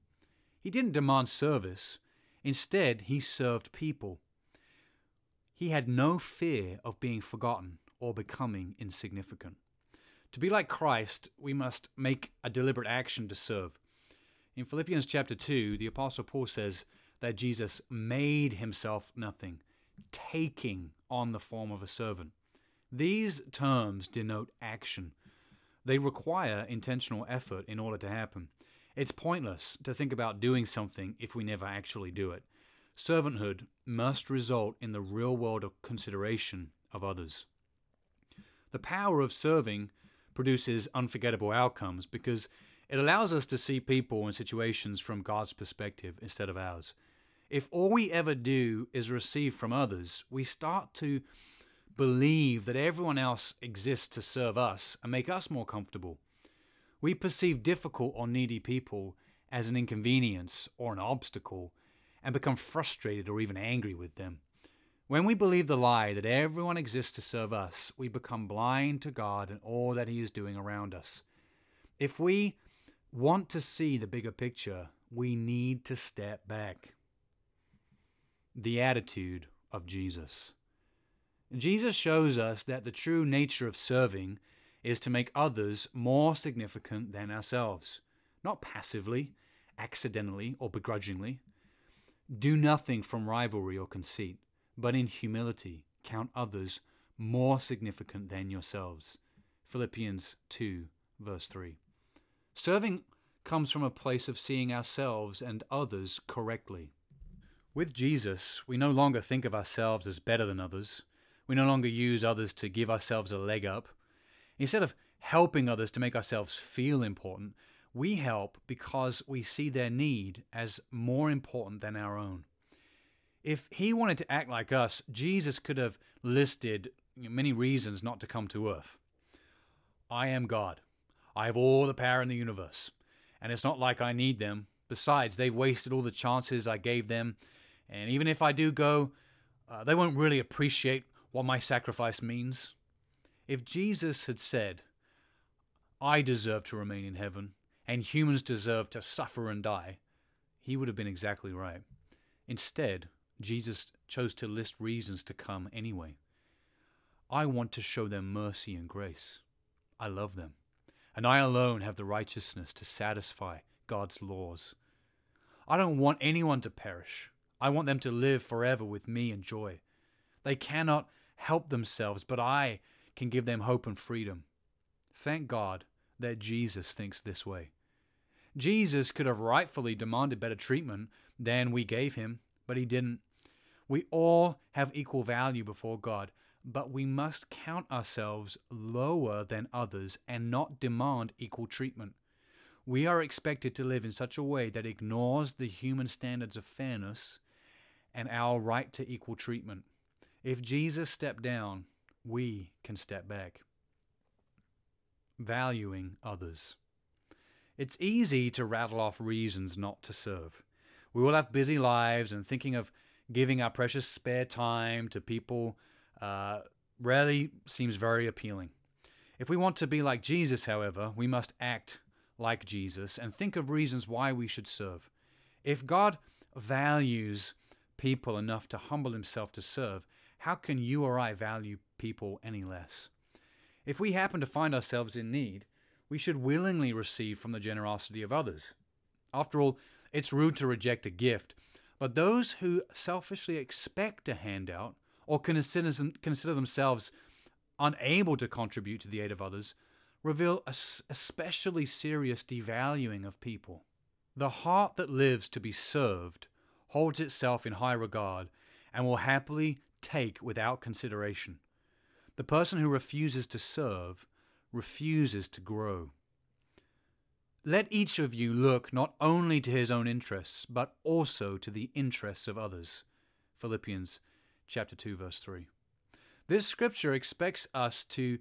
Speaker 1: He didn't demand service Instead, he served people. He had no fear of being forgotten or becoming insignificant. To be like Christ, we must make a deliberate action to serve. In Philippians chapter 2, the Apostle Paul says that Jesus made himself nothing, taking on the form of a servant. These terms denote action. They require intentional effort in order to happen. It's pointless to think about doing something if we never actually do it. Servanthood must result in the real world of consideration of others. The power of serving produces unforgettable outcomes because it allows us to see people and situations from God's perspective instead of ours. If all we ever do is receive from others, we start to believe that everyone else exists to serve us and make us more comfortable. We perceive difficult or needy people as an inconvenience or an obstacle and become frustrated or even angry with them. When we believe the lie that everyone exists to serve us, we become blind to God and all that He is doing around us. If we want to see the bigger picture, we need to step back. The attitude of Jesus. Jesus shows us that the true nature of serving is to make others more significant than ourselves, not passively, accidentally, or begrudgingly. Do nothing from rivalry or conceit, but in humility count others more significant than yourselves. Philippians 2, verse 3. Serving comes from a place of seeing ourselves and others correctly. With Jesus, we no longer think of ourselves as better than others. We no longer use others to give ourselves a leg up. Instead of helping others to make ourselves feel important. We help because we see their need as more important than our own. If he wanted to act like us, Jesus could have listed many reasons not to come to earth. I am God. I have all the power in the universe. And it's not like I need them. Besides, they've wasted all the chances I gave them. And even if I do go, uh, they won't really appreciate what my sacrifice means. If Jesus had said, I deserve to remain in heaven, and humans deserve to suffer and die, he would have been exactly right. Instead, Jesus chose to list reasons to come anyway. I want to show them mercy and grace. I love them, and I alone have the righteousness to satisfy God's laws. I don't want anyone to perish. I want them to live forever with me in joy. They cannot help themselves, but I can give them hope and freedom. Thank God that Jesus thinks this way. Jesus could have rightfully demanded better treatment than we gave him, but he didn't. We all have equal value before God, but we must count ourselves lower than others and not demand equal treatment. We are expected to live in such a way that ignores the human standards of fairness and our right to equal treatment. If Jesus stepped down, we can step back. Valuing others. It's easy to rattle off reasons not to serve. We all have busy lives, and thinking of giving our precious spare time to people uh, rarely seems very appealing. If we want to be like Jesus, however, we must act like Jesus and think of reasons why we should serve. If God values people enough to humble himself to serve, how can you or I value people any less? If we happen to find ourselves in need, we should willingly receive from the generosity of others. After all, it's rude to reject a gift, but those who selfishly expect a handout or consider, consider themselves unable to contribute to the aid of others reveal a especially serious devaluing of people. The heart that lives to be served holds itself in high regard and will happily take without consideration. The person who refuses to serve refuses to grow. Let each of you look not only to his own interests, but also to the interests of others. Philippians chapter 2 verse 3. This scripture expects us to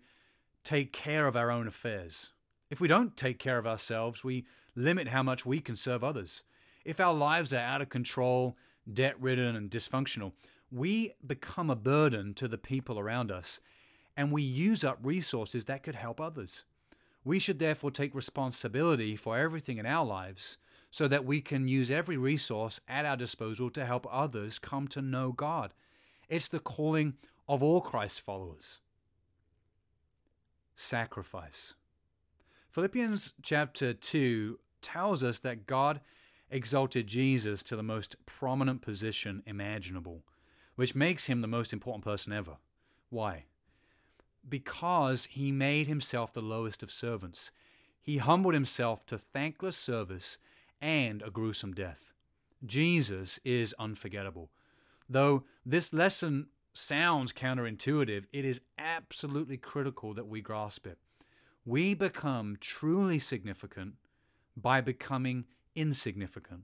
Speaker 1: take care of our own affairs. If we don't take care of ourselves, we limit how much we can serve others. If our lives are out of control, debt ridden, and dysfunctional, we become a burden to the people around us and we use up resources that could help others. We should therefore take responsibility for everything in our lives so that we can use every resource at our disposal to help others come to know God. It's the calling of all Christ's followers. Sacrifice. Philippians chapter 2 tells us that God exalted Jesus to the most prominent position imaginable, which makes him the most important person ever. Why? because he made himself the lowest of servants. He humbled himself to thankless service and a gruesome death. Jesus is unforgettable. Though this lesson sounds counterintuitive, it is absolutely critical that we grasp it. We become truly significant by becoming insignificant.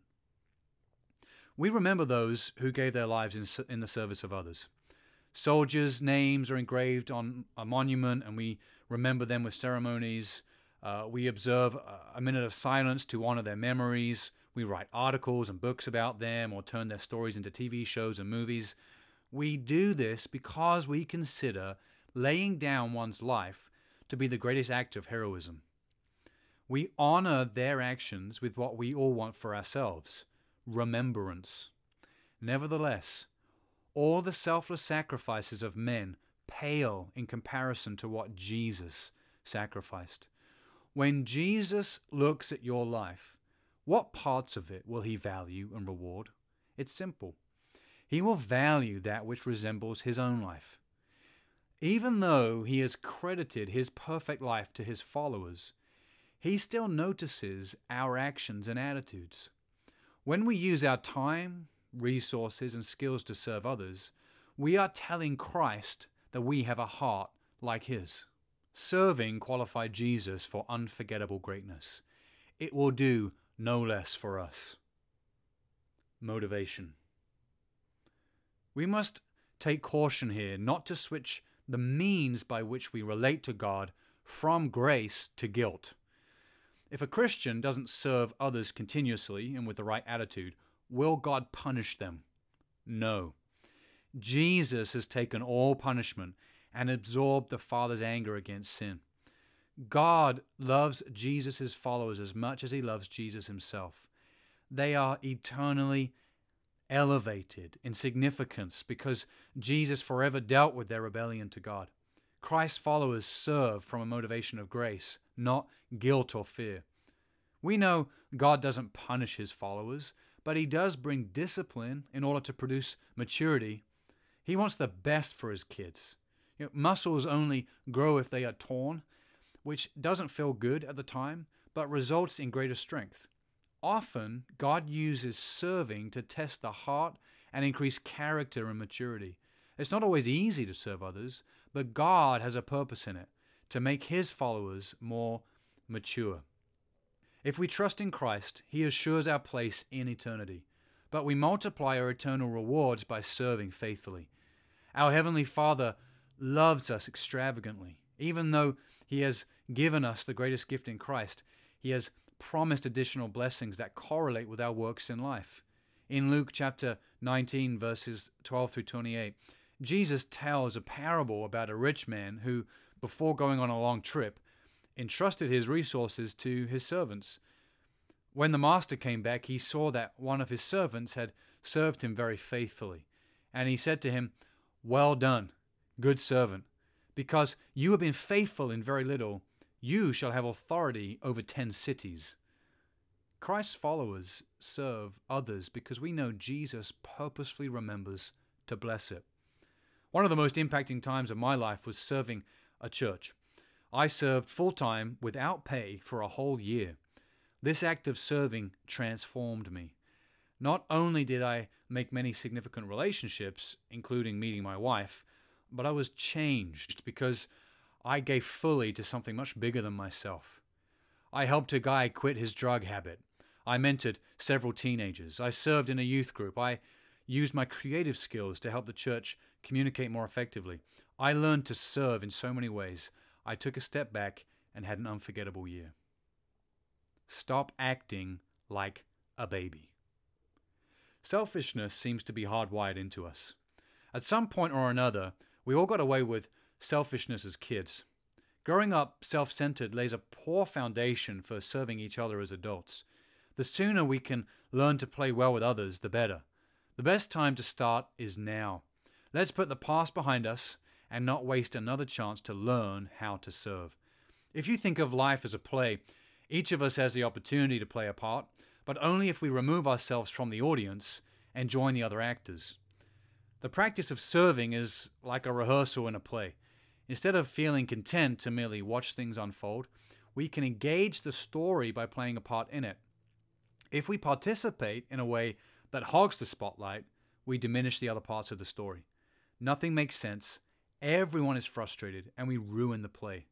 Speaker 1: We remember those who gave their lives in, in the service of others. Soldiers' names are engraved on a monument, and we remember them with ceremonies. Uh, we observe a minute of silence to honor their memories. We write articles and books about them or turn their stories into TV shows and movies. We do this because we consider laying down one's life to be the greatest act of heroism. We honor their actions with what we all want for ourselves remembrance. Nevertheless, all the selfless sacrifices of men pale in comparison to what Jesus sacrificed. When Jesus looks at your life, what parts of it will he value and reward? It's simple. He will value that which resembles his own life. Even though he has credited his perfect life to his followers, he still notices our actions and attitudes. When we use our time, resources, and skills to serve others, we are telling Christ that we have a heart like His. Serving qualified Jesus for unforgettable greatness. It will do no less for us. Motivation. We must take caution here not to switch the means by which we relate to God from grace to guilt. If a Christian doesn't serve others continuously and with the right attitude, will God punish them? No. Jesus has taken all punishment and absorbed the Father's anger against sin. God loves Jesus' followers as much as he loves Jesus himself. They are eternally elevated in significance because Jesus forever dealt with their rebellion to God. Christ's followers serve from a motivation of grace, not guilt or fear. We know God doesn't punish his followers, but he does bring discipline in order to produce maturity. He wants the best for his kids. You know, muscles only grow if they are torn, which doesn't feel good at the time, but results in greater strength. Often, God uses serving to test the heart and increase character and maturity. It's not always easy to serve others, but God has a purpose in it to make his followers more mature. If we trust in Christ, he assures our place in eternity, but we multiply our eternal rewards by serving faithfully. Our Heavenly Father loves us extravagantly. Even though He has given us the greatest gift in Christ, He has promised additional blessings that correlate with our works in life. In Luke chapter 19, verses 12 through 28, Jesus tells a parable about a rich man who, before going on a long trip, entrusted his resources to his servants. When the master came back, he saw that one of his servants had served him very faithfully. And he said to him, Well done, good servant. Because you have been faithful in very little, you shall have authority over ten cities. Christ's followers serve others because we know Jesus purposefully remembers to bless it. One of the most impacting times of my life was serving a church. I served full time without pay for a whole year. This act of serving transformed me. Not only did I make many significant relationships, including meeting my wife, but I was changed because I gave fully to something much bigger than myself. I helped a guy quit his drug habit. I mentored several teenagers. I served in a youth group. I used my creative skills to help the church communicate more effectively. I learned to serve in so many ways. I took a step back and had an unforgettable year. Stop acting like a baby. Selfishness seems to be hardwired into us. At some point or another, we all got away with selfishness as kids. Growing up self centered lays a poor foundation for serving each other as adults. The sooner we can learn to play well with others, the better. The best time to start is now. Let's put the past behind us and not waste another chance to learn how to serve. If you think of life as a play, each of us has the opportunity to play a part, but only if we remove ourselves from the audience and join the other actors. The practice of serving is like a rehearsal in a play. Instead of feeling content to merely watch things unfold, we can engage the story by playing a part in it. If we participate in a way that hogs the spotlight, we diminish the other parts of the story. Nothing makes sense, everyone is frustrated, and we ruin the play.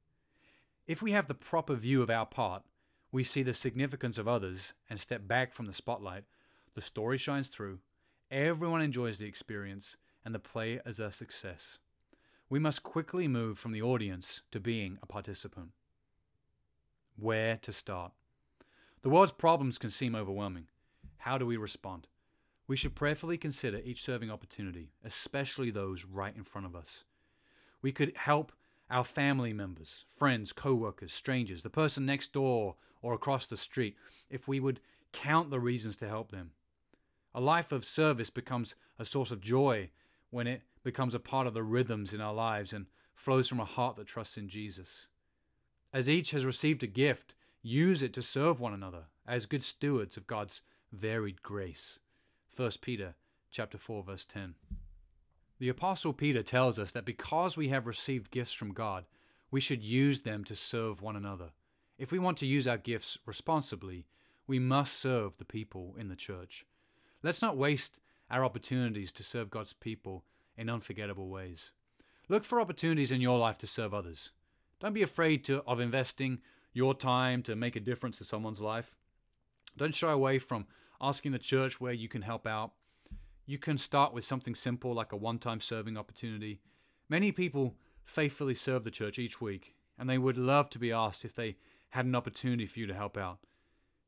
Speaker 1: If we have the proper view of our part, we see the significance of others and step back from the spotlight, the story shines through, Everyone enjoys the experience, and the play is a success. We must quickly move from the audience to being a participant. Where to start? The world's problems can seem overwhelming. How do we respond? We should prayerfully consider each serving opportunity, especially those right in front of us. We could help our family members, friends, co workers, strangers, the person next door or across the street, if we would count the reasons to help them. A life of service becomes a source of joy when it becomes a part of the rhythms in our lives and flows from a heart that trusts in Jesus. As each has received a gift, use it to serve one another as good stewards of God's varied grace. 1 Peter chapter 4 verse 10. The apostle Peter tells us that because we have received gifts from God, we should use them to serve one another. If we want to use our gifts responsibly, we must serve the people in the church. Let's not waste our opportunities to serve God's people in unforgettable ways. Look for opportunities in your life to serve others. Don't be afraid to, of investing your time to make a difference in someone's life. Don't shy away from asking the church where you can help out. You can start with something simple like a one time serving opportunity. Many people faithfully serve the church each week, and they would love to be asked if they had an opportunity for you to help out.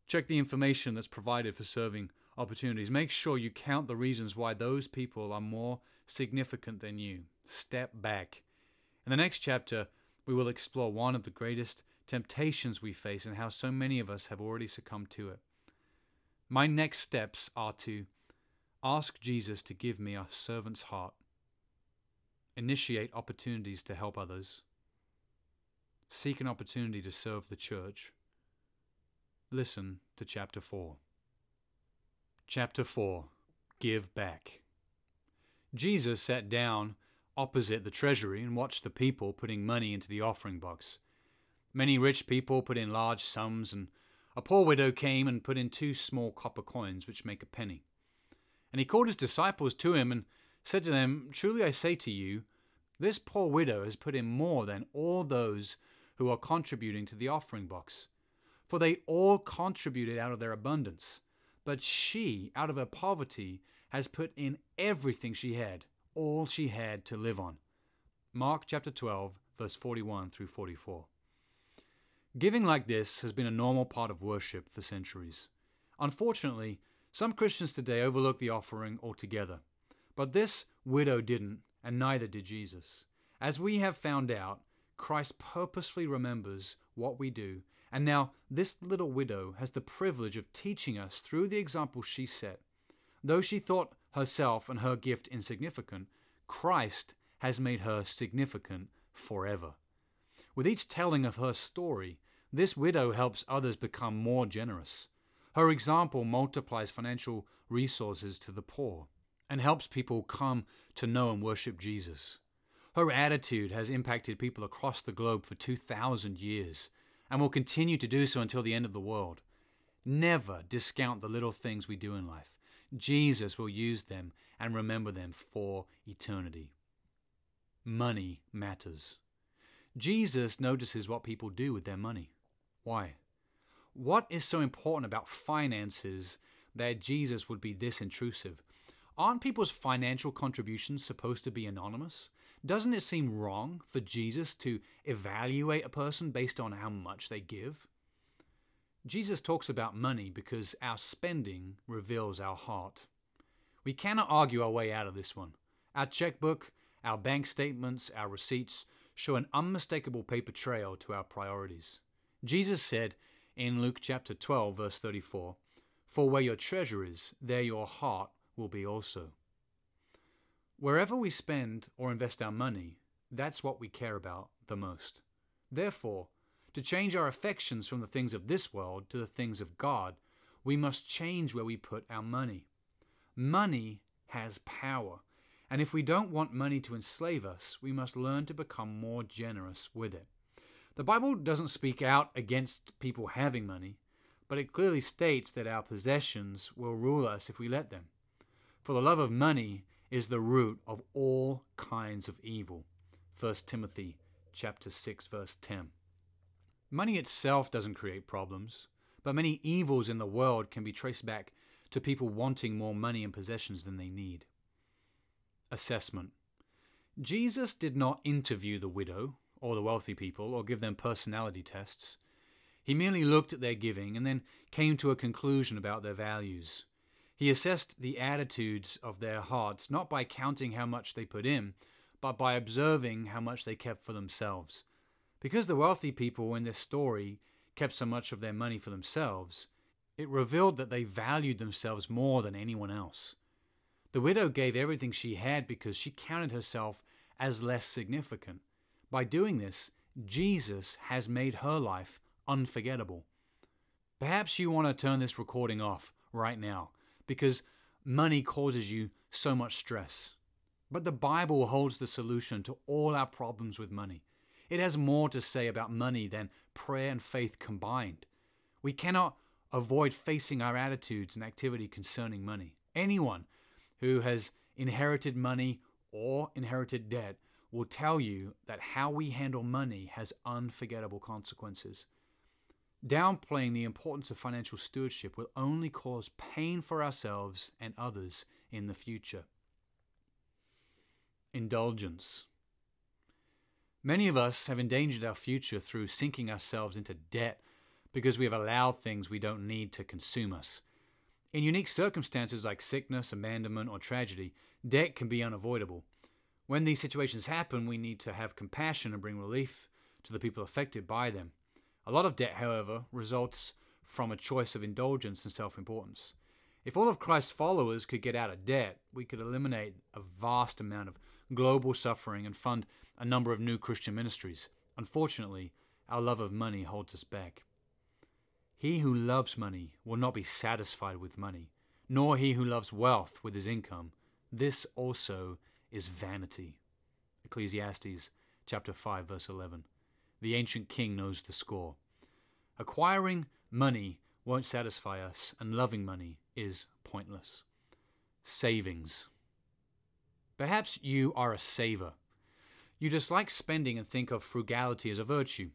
Speaker 1: Check the information that's provided for serving opportunities. Make sure you count the reasons why those people are more significant than you. Step back. In the next chapter, we will explore one of the greatest temptations we face and how so many of us have already succumbed to it. My next steps are to ask Jesus to give me a servant's heart, initiate opportunities to help others, seek an opportunity to serve the church. Listen to chapter 4. Chapter 4 Give Back. Jesus sat down opposite the treasury and watched the people putting money into the offering box. Many rich people put in large sums, and a poor widow came and put in two small copper coins, which make a penny. And he called his disciples to him and said to them, Truly I say to you, this poor widow has put in more than all those who are contributing to the offering box. For they all contributed out of their abundance but she, out of her poverty, has put in everything she had, all she had to live on. Mark chapter 12, verse 41 through 44. Giving like this has been a normal part of worship for centuries. Unfortunately, some Christians today overlook the offering altogether. But this widow didn't, and neither did Jesus. As we have found out, Christ purposefully remembers what we do and now this little widow has the privilege of teaching us through the example she set. Though she thought herself and her gift insignificant, Christ has made her significant forever. With each telling of her story, this widow helps others become more generous. Her example multiplies financial resources to the poor and helps people come to know and worship Jesus. Her attitude has impacted people across the globe for 2,000 years and will continue to do so until the end of the world. Never discount the little things we do in life. Jesus will use them and remember them for eternity. Money matters. Jesus notices what people do with their money. Why? What is so important about finances that Jesus would be this intrusive? Aren't people's financial contributions supposed to be anonymous? Doesn't it seem wrong for Jesus to evaluate a person based on how much they give? Jesus talks about money because our spending reveals our heart. We cannot argue our way out of this one. Our checkbook, our bank statements, our receipts show an unmistakable paper trail to our priorities. Jesus said in Luke chapter 12, verse 34, For where your treasure is, there your heart will be also. Wherever we spend or invest our money, that's what we care about the most. Therefore, to change our affections from the things of this world to the things of God, we must change where we put our money. Money has power, and if we don't want money to enslave us, we must learn to become more generous with it. The Bible doesn't speak out against people having money, but it clearly states that our possessions will rule us if we let them. For the love of money is the root of all kinds of evil. 1 Timothy chapter 6 verse 10. Money itself doesn't create problems, but many evils in the world can be traced back to people wanting more money and possessions than they need. Assessment. Jesus did not interview the widow or the wealthy people or give them personality tests. He merely looked at their giving and then came to a conclusion about their values. He assessed the attitudes of their hearts not by counting how much they put in, but by observing how much they kept for themselves. Because the wealthy people in this story kept so much of their money for themselves, it revealed that they valued themselves more than anyone else. The widow gave everything she had because she counted herself as less significant. By doing this, Jesus has made her life unforgettable. Perhaps you want to turn this recording off right now because money causes you so much stress. But the Bible holds the solution to all our problems with money. It has more to say about money than prayer and faith combined. We cannot avoid facing our attitudes and activity concerning money. Anyone who has inherited money or inherited debt will tell you that how we handle money has unforgettable consequences. Downplaying the importance of financial stewardship will only cause pain for ourselves and others in the future. Indulgence. Many of us have endangered our future through sinking ourselves into debt because we have allowed things we don't need to consume us. In unique circumstances like sickness, abandonment, or tragedy, debt can be unavoidable. When these situations happen, we need to have compassion and bring relief to the people affected by them. A lot of debt, however, results from a choice of indulgence and self importance. If all of Christ's followers could get out of debt, we could eliminate a vast amount of global suffering and fund a number of new Christian ministries. Unfortunately, our love of money holds us back. He who loves money will not be satisfied with money, nor he who loves wealth with his income. This also is vanity. Ecclesiastes chapter 5 verse 11. The ancient king knows the score. Acquiring money won't satisfy us, and loving money is pointless. Savings. Perhaps you are a saver. You dislike spending and think of frugality as a virtue.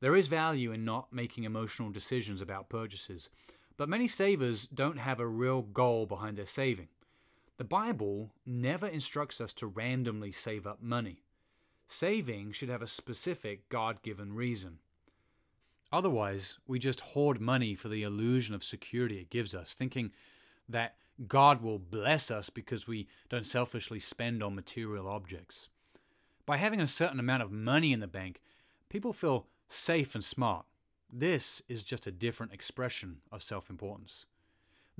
Speaker 1: There is value in not making emotional decisions about purchases, but many savers don't have a real goal behind their saving. The Bible never instructs us to randomly save up money. Saving should have a specific God given reason. Otherwise, we just hoard money for the illusion of security it gives us, thinking that God will bless us because we don't selfishly spend on material objects. By having a certain amount of money in the bank, people feel safe and smart. This is just a different expression of self importance.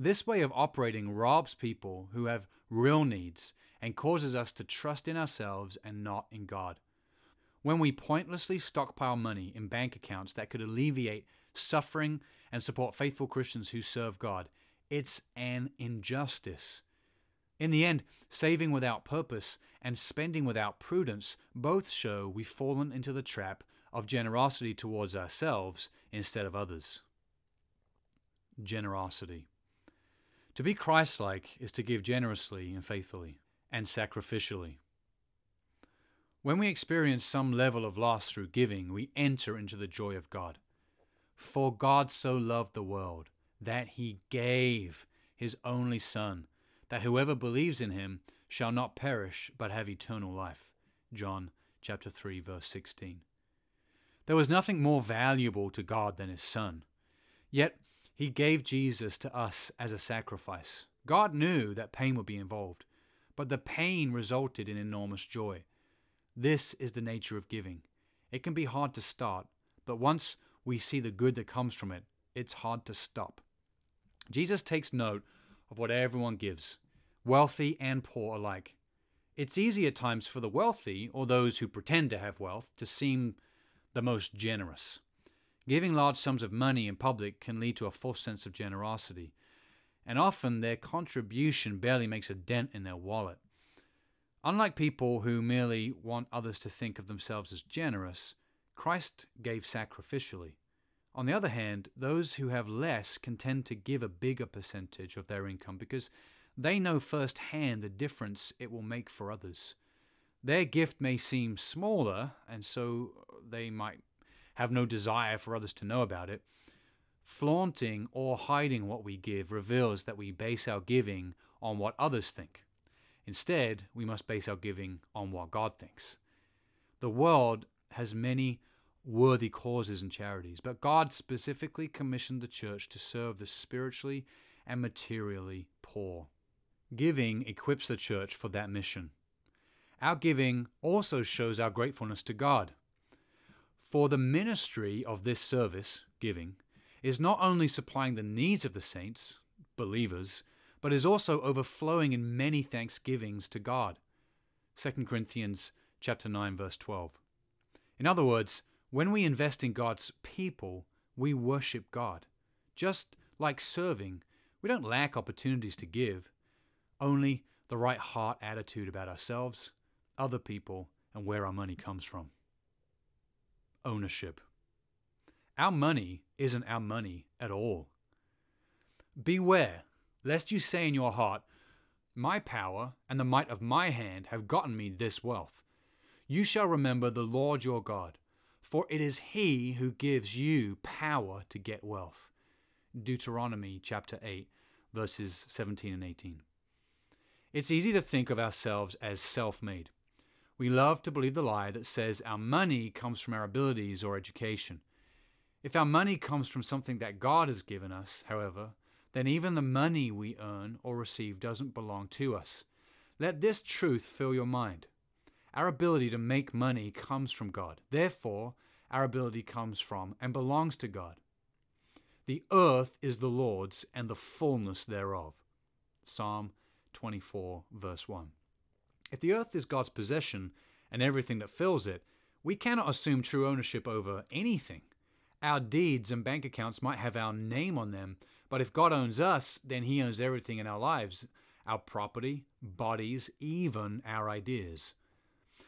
Speaker 1: This way of operating robs people who have real needs and causes us to trust in ourselves and not in God. When we pointlessly stockpile money in bank accounts that could alleviate suffering and support faithful Christians who serve God, it's an injustice. In the end, saving without purpose and spending without prudence both show we've fallen into the trap of generosity towards ourselves instead of others. Generosity. To be Christ like is to give generously and faithfully, and sacrificially. When we experience some level of loss through giving, we enter into the joy of God. For God so loved the world that he gave his only Son, that whoever believes in him shall not perish but have eternal life. John chapter 3 verse 16. There was nothing more valuable to God than his Son. Yet he gave Jesus to us as a sacrifice. God knew that pain would be involved, but the pain resulted in enormous joy. This is the nature of giving. It can be hard to start, but once we see the good that comes from it, it's hard to stop. Jesus takes note of what everyone gives, wealthy and poor alike. It's easy at times for the wealthy, or those who pretend to have wealth, to seem the most generous. Giving large sums of money in public can lead to a false sense of generosity, and often their contribution barely makes a dent in their wallet. Unlike people who merely want others to think of themselves as generous, Christ gave sacrificially. On the other hand, those who have less can tend to give a bigger percentage of their income because they know firsthand the difference it will make for others. Their gift may seem smaller, and so they might have no desire for others to know about it. Flaunting or hiding what we give reveals that we base our giving on what others think. Instead, we must base our giving on what God thinks. The world has many worthy causes and charities, but God specifically commissioned the church to serve the spiritually and materially poor. Giving equips the church for that mission. Our giving also shows our gratefulness to God. For the ministry of this service, giving, is not only supplying the needs of the saints, believers, but is also overflowing in many thanksgivings to God. 2 Corinthians chapter 9 verse 12. In other words, when we invest in God's people, we worship God. Just like serving, we don't lack opportunities to give, only the right heart attitude about ourselves, other people, and where our money comes from ownership. Our money isn't our money at all. Beware, lest you say in your heart, My power and the might of my hand have gotten me this wealth. You shall remember the Lord your God, for it is He who gives you power to get wealth. Deuteronomy chapter 8, verses 17 and 18. It's easy to think of ourselves as self made. We love to believe the lie that says our money comes from our abilities or education. If our money comes from something that God has given us, however, then even the money we earn or receive doesn't belong to us. Let this truth fill your mind. Our ability to make money comes from God. Therefore, our ability comes from and belongs to God. The earth is the Lord's and the fullness thereof. Psalm 24, verse 1. If the earth is God's possession and everything that fills it, we cannot assume true ownership over anything. Our deeds and bank accounts might have our name on them, but if God owns us, then He owns everything in our lives our property, bodies, even our ideas.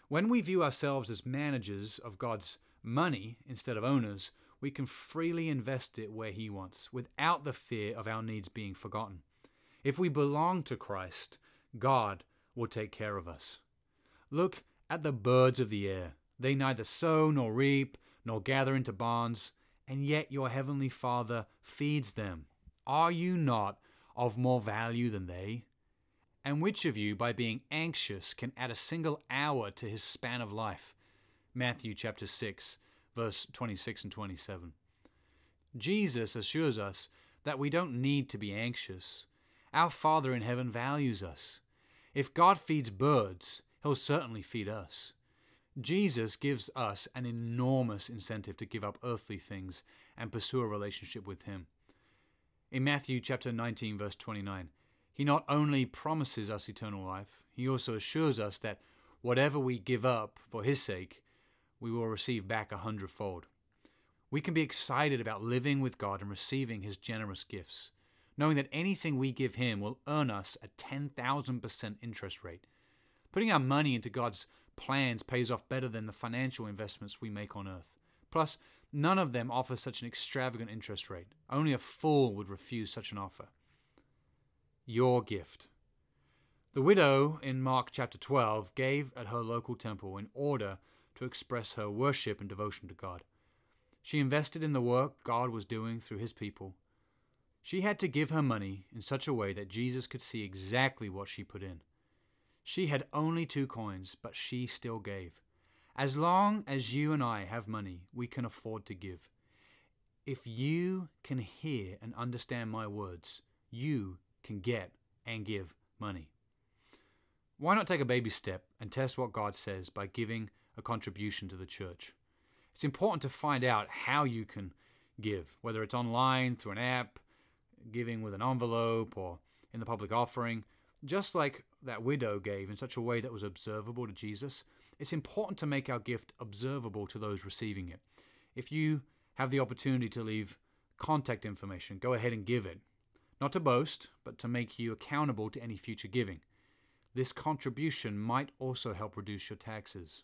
Speaker 1: When we view ourselves as managers of God's money instead of owners, we can freely invest it where He wants without the fear of our needs being forgotten. If we belong to Christ, God will take care of us. Look at the birds of the air. They neither sow nor reap nor gather into barns, and yet your heavenly Father feeds them. Are you not of more value than they? And which of you, by being anxious, can add a single hour to his span of life? Matthew chapter 6, verse 26 and 27. Jesus assures us that we don't need to be anxious. Our Father in heaven values us. If God feeds birds, he'll certainly feed us. Jesus gives us an enormous incentive to give up earthly things and pursue a relationship with him. In Matthew chapter 19 verse 29, he not only promises us eternal life, he also assures us that whatever we give up for his sake, we will receive back a hundredfold. We can be excited about living with God and receiving his generous gifts, knowing that anything we give him will earn us a 10,000% interest rate. Putting our money into God's plans pays off better than the financial investments we make on earth. Plus, None of them offer such an extravagant interest rate. Only a fool would refuse such an offer. Your gift. The widow in Mark chapter 12 gave at her local temple in order to express her worship and devotion to God. She invested in the work God was doing through his people. She had to give her money in such a way that Jesus could see exactly what she put in. She had only two coins, but she still gave. As long as you and I have money, we can afford to give. If you can hear and understand my words, you can get and give money. Why not take a baby step and test what God says by giving a contribution to the church? It's important to find out how you can give, whether it's online, through an app, giving with an envelope, or in the public offering. Just like that widow gave in such a way that was observable to Jesus, it's important to make our gift observable to those receiving it. If you have the opportunity to leave contact information, go ahead and give it. Not to boast, but to make you accountable to any future giving. This contribution might also help reduce your taxes.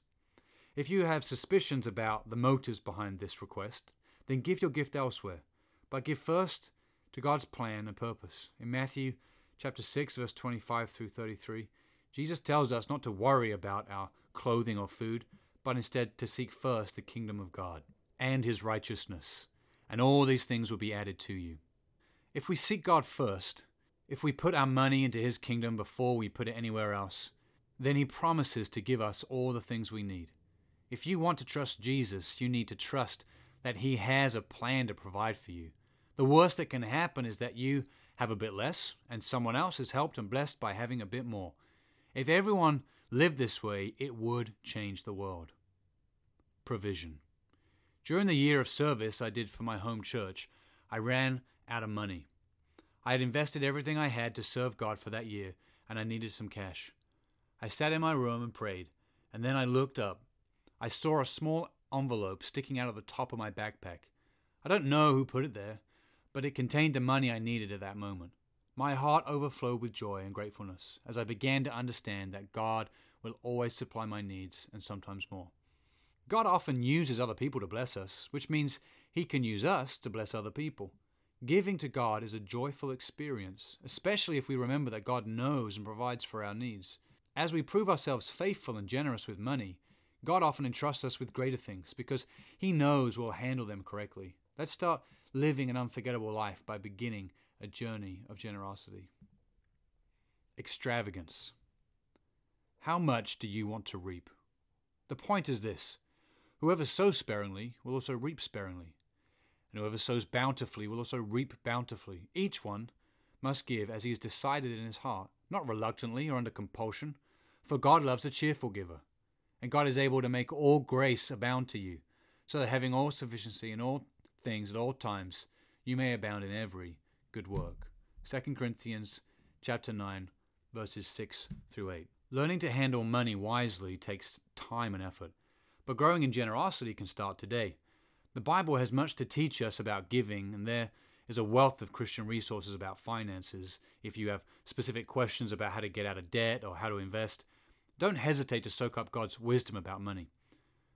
Speaker 1: If you have suspicions about the motives behind this request, then give your gift elsewhere, but give first to God's plan and purpose. In Matthew chapter 6 verse 25 through 33, Jesus tells us not to worry about our clothing or food, but instead to seek first the kingdom of God and his righteousness, and all these things will be added to you. If we seek God first, if we put our money into his kingdom before we put it anywhere else, then he promises to give us all the things we need. If you want to trust Jesus, you need to trust that he has a plan to provide for you. The worst that can happen is that you have a bit less and someone else is helped and blessed by having a bit more. If everyone lived this way, it would change the world. Provision. During the year of service I did for my home church, I ran out of money. I had invested everything I had to serve God for that year, and I needed some cash. I sat in my room and prayed, and then I looked up. I saw a small envelope sticking out of the top of my backpack. I don't know who put it there, but it contained the money I needed at that moment. My heart overflowed with joy and gratefulness as I began to understand that God will always supply my needs and sometimes more. God often uses other people to bless us, which means He can use us to bless other people. Giving to God is a joyful experience, especially if we remember that God knows and provides for our needs. As we prove ourselves faithful and generous with money, God often entrusts us with greater things because He knows we'll handle them correctly. Let's start living an unforgettable life by beginning a journey of generosity. Extravagance. How much do you want to reap? The point is this whoever sows sparingly will also reap sparingly, and whoever sows bountifully will also reap bountifully. Each one must give as he has decided in his heart, not reluctantly or under compulsion, for God loves a cheerful giver. And God is able to make all grace abound to you, so that having all sufficiency in all things at all times, you may abound in every good work. 2 Corinthians chapter 9 verses 6 through 8. Learning to handle money wisely takes time and effort, but growing in generosity can start today. The Bible has much to teach us about giving, and there is a wealth of Christian resources about finances. If you have specific questions about how to get out of debt or how to invest, don't hesitate to soak up God's wisdom about money.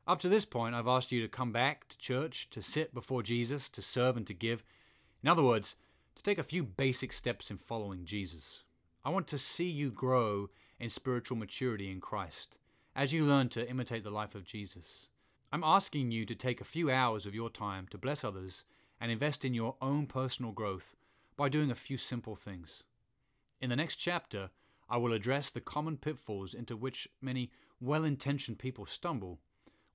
Speaker 1: Up to this point, I've asked you to come back to church, to sit before Jesus, to serve and to give. In other words, to take a few basic steps in following Jesus. I want to see you grow in spiritual maturity in Christ as you learn to imitate the life of Jesus. I'm asking you to take a few hours of your time to bless others and invest in your own personal growth by doing a few simple things. In the next chapter, I will address the common pitfalls into which many well intentioned people stumble.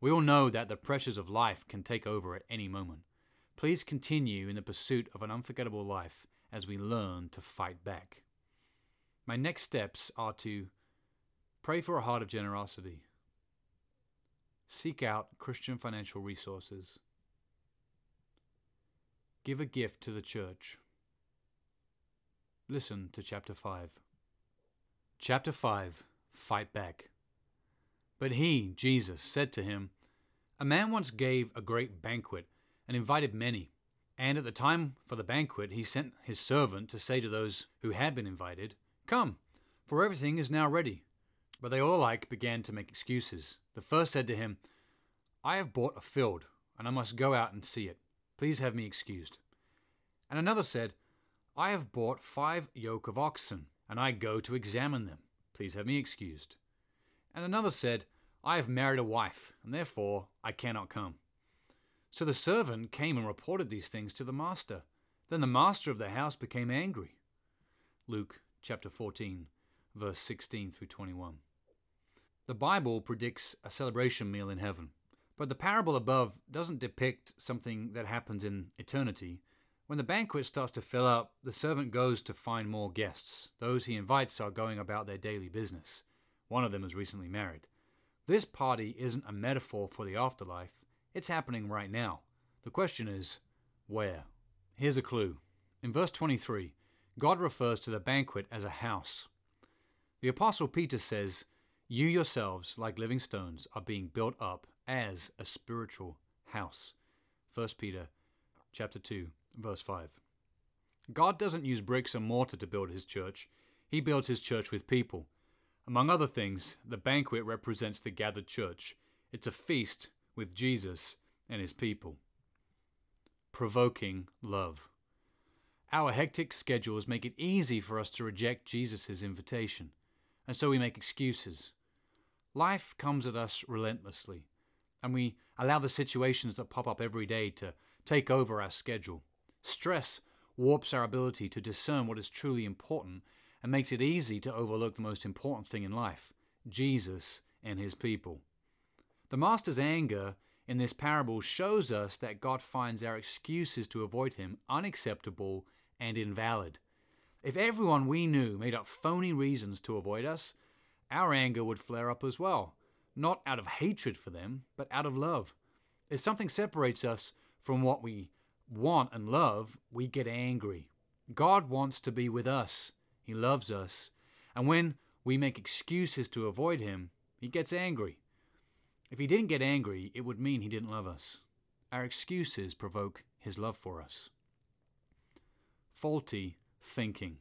Speaker 1: We all know that the pressures of life can take over at any moment. Please continue in the pursuit of an unforgettable life as we learn to fight back. My next steps are to pray for a heart of generosity, seek out Christian financial resources, give a gift to the church. Listen to chapter 5. Chapter 5 Fight Back. But he, Jesus, said to him, A man once gave a great banquet and invited many. And at the time for the banquet, he sent his servant to say to those who had been invited, Come, for everything is now ready. But they all alike began to make excuses. The first said to him, I have bought a field, and I must go out and see it. Please have me excused. And another said, I have bought five yoke of oxen and I go to examine them. Please have me excused. And another said, I have married a wife, and therefore I cannot come. So the servant came and reported these things to the master. Then the master of the house became angry. Luke chapter 14, verse 16 through 21. The Bible predicts a celebration meal in heaven, but the parable above doesn't depict something that happens in eternity, when the banquet starts to fill up, the servant goes to find more guests. Those he invites are going about their daily business. One of them is recently married. This party isn't a metaphor for the afterlife, it's happening right now. The question is, where? Here's a clue. In verse 23, God refers to the banquet as a house. The Apostle Peter says, You yourselves, like living stones, are being built up as a spiritual house. 1 Peter chapter 2 verse 5. God doesn't use bricks and mortar to build his church, he builds his church with people. Among other things, the banquet represents the gathered church. It's a feast with Jesus and his people. Provoking love. Our hectic schedules make it easy for us to reject Jesus' invitation, and so we make excuses. Life comes at us relentlessly, and we allow the situations that pop up every day to take over our schedule. Stress warps our ability to discern what is truly important and makes it easy to overlook the most important thing in life Jesus and his people. The Master's anger in this parable shows us that God finds our excuses to avoid him unacceptable and invalid. If everyone we knew made up phony reasons to avoid us, our anger would flare up as well, not out of hatred for them, but out of love. If something separates us from what we want and love, we get angry. God wants to be with us. He loves us. And when we make excuses to avoid Him, He gets angry. If He didn't get angry, it would mean He didn't love us. Our excuses provoke His love for us. Faulty thinking.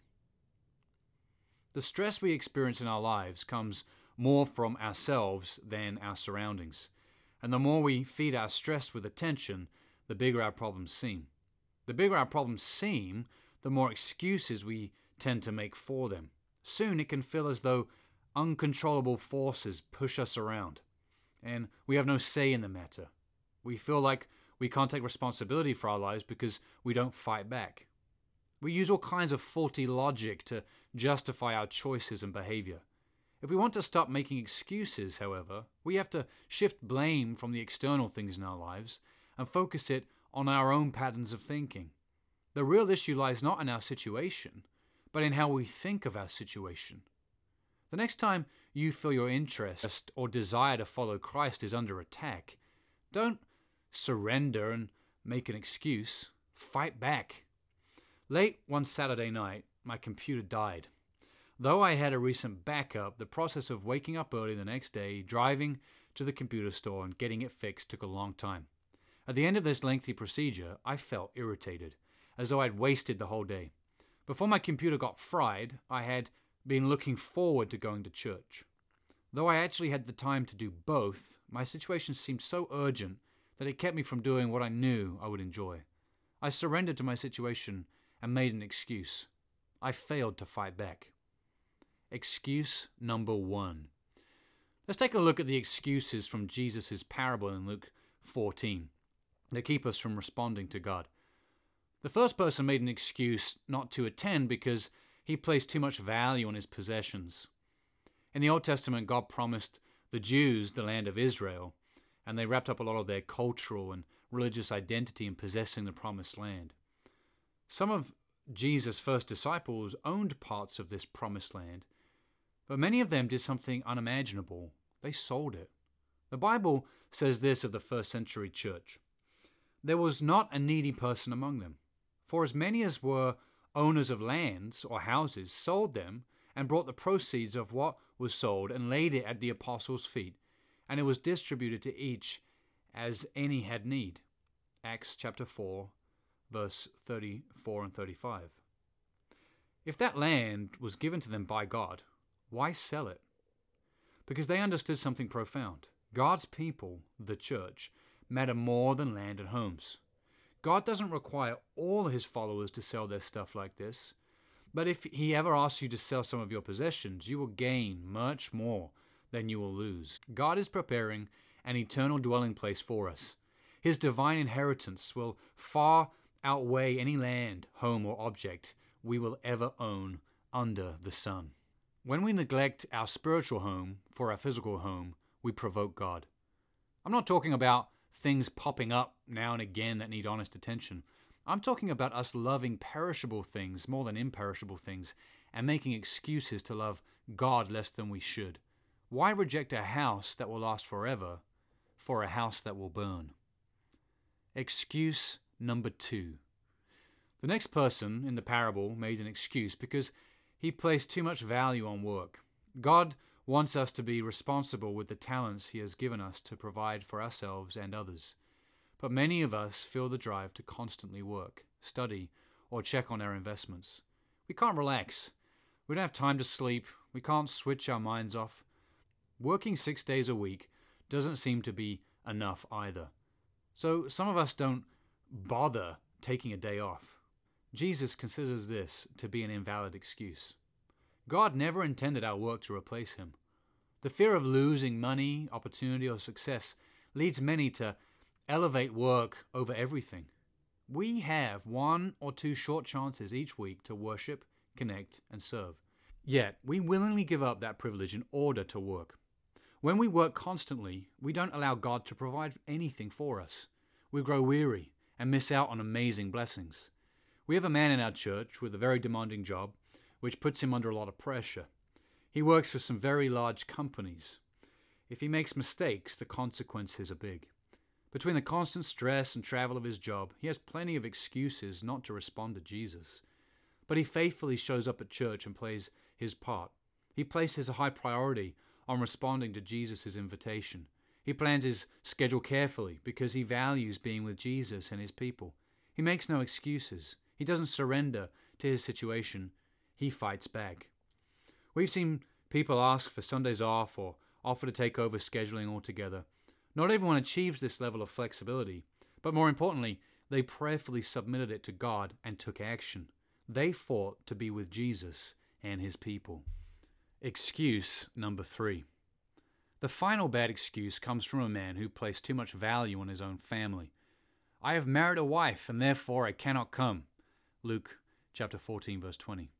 Speaker 1: The stress we experience in our lives comes more from ourselves than our surroundings. And the more we feed our stress with attention, the bigger our problems seem. The bigger our problems seem, the more excuses we tend to make for them. Soon it can feel as though uncontrollable forces push us around. and we have no say in the matter. We feel like we can't take responsibility for our lives because we don't fight back. We use all kinds of faulty logic to justify our choices and behavior. If we want to stop making excuses, however, we have to shift blame from the external things in our lives and focus it on our own patterns of thinking. The real issue lies not in our situation, but in how we think of our situation. The next time you feel your interest or desire to follow Christ is under attack, don't surrender and make an excuse. Fight back. Late one Saturday night, my computer died. Though I had a recent backup, the process of waking up early the next day, driving to the computer store, and getting it fixed took a long time. At the end of this lengthy procedure, I felt irritated, as though I'd wasted the whole day. Before my computer got fried, I had been looking forward to going to church. Though I actually had the time to do both, my situation seemed so urgent that it kept me from doing what I knew I would enjoy. I surrendered to my situation and made an excuse. I failed to fight back. Excuse number one. Let's take a look at the excuses from Jesus' parable in Luke 14 that keep us from responding to God. The first person made an excuse not to attend because he placed too much value on his possessions. In the Old Testament, God promised the Jews the land of Israel, and they wrapped up a lot of their cultural and religious identity in possessing the promised land. Some of Jesus' first disciples owned parts of this promised land, but many of them did something unimaginable. They sold it. The Bible says this of the first century church There was not a needy person among them, for as many as were owners of lands or houses sold them and brought the proceeds of what was sold and laid it at the apostles' feet, and it was distributed to each as any had need. Acts chapter 4, verse 34 and 35. If that land was given to them by God, why sell it? Because they understood something profound. God's people, the church, matter more than land and homes. God doesn't require all his followers to sell their stuff like this. But if he ever asks you to sell some of your possessions, you will gain much more than you will lose. God is preparing an eternal dwelling place for us. His divine inheritance will far outweigh any land, home, or object we will ever own under the sun. When we neglect our spiritual home for our physical home, we provoke God. I'm not talking about things popping up now and again that need honest attention. I'm talking about us loving perishable things more than imperishable things and making excuses to love God less than we should. Why reject a house that will last forever for a house that will burn? Excuse number two. The next person in the parable made an excuse because he placed too much value on work. God wants us to be responsible with the talents He has given us to provide for ourselves and others. But many of us feel the drive to constantly work, study, or check on our investments. We can't relax. We don't have time to sleep. We can't switch our minds off. Working six days a week doesn't seem to be enough either. So some of us don't bother taking a day off. Jesus considers this to be an invalid excuse. God never intended our work to replace Him. The fear of losing money, opportunity, or success leads many to elevate work over everything. We have one or two short chances each week to worship, connect, and serve. Yet, we willingly give up that privilege in order to work. When we work constantly, we don't allow God to provide anything for us. We grow weary and miss out on amazing blessings. We have a man in our church with a very demanding job, which puts him under a lot of pressure. He works for some very large companies. If he makes mistakes, the consequences are big. Between the constant stress and travel of his job, he has plenty of excuses not to respond to Jesus. But he faithfully shows up at church and plays his part. He places a high priority on responding to Jesus' invitation. He plans his schedule carefully because he values being with Jesus and his people. He makes no excuses. He doesn't surrender to his situation, he fights back. We've seen people ask for Sundays off or offer to take over scheduling altogether. Not everyone achieves this level of flexibility, but more importantly, they prayerfully submitted it to God and took action. They fought to be with Jesus and his people. Excuse number three. The final bad excuse comes from a man who placed too much value on his own family. I have married a wife, and therefore I cannot come. Luke chapter 14, verse 20.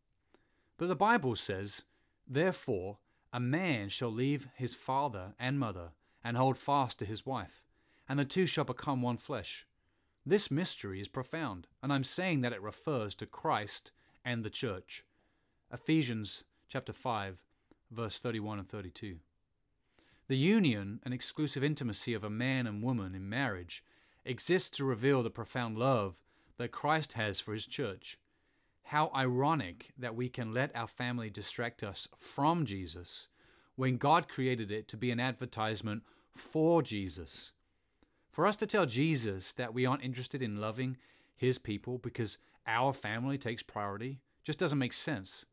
Speaker 1: But the Bible says, Therefore a man shall leave his father and mother, and hold fast to his wife, and the two shall become one flesh. This mystery is profound, and I'm saying that it refers to Christ and the church. Ephesians chapter 5, verse 31 and 32. The union and exclusive intimacy of a man and woman in marriage exists to reveal the profound love that Christ has for his church. How ironic that we can let our family distract us from Jesus when God created it to be an advertisement for Jesus. For us to tell Jesus that we aren't interested in loving his people because our family takes priority just doesn't make sense.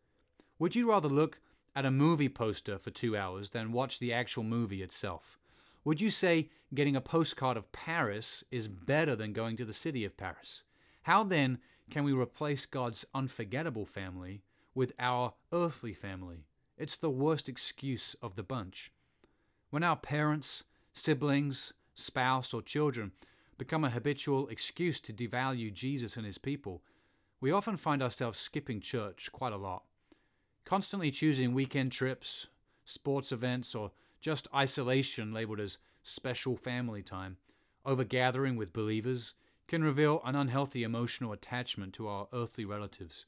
Speaker 1: Would you rather look at a movie poster for two hours than watch the actual movie itself? Would you say getting a postcard of Paris is better than going to the city of Paris? How then can we replace God's unforgettable family with our earthly family? It's the worst excuse of the bunch. When our parents, siblings, spouse, or children become a habitual excuse to devalue Jesus and his people, we often find ourselves skipping church quite a lot. Constantly choosing weekend trips, sports events, or just isolation labeled as special family time over gathering with believers can reveal an unhealthy emotional attachment to our earthly relatives.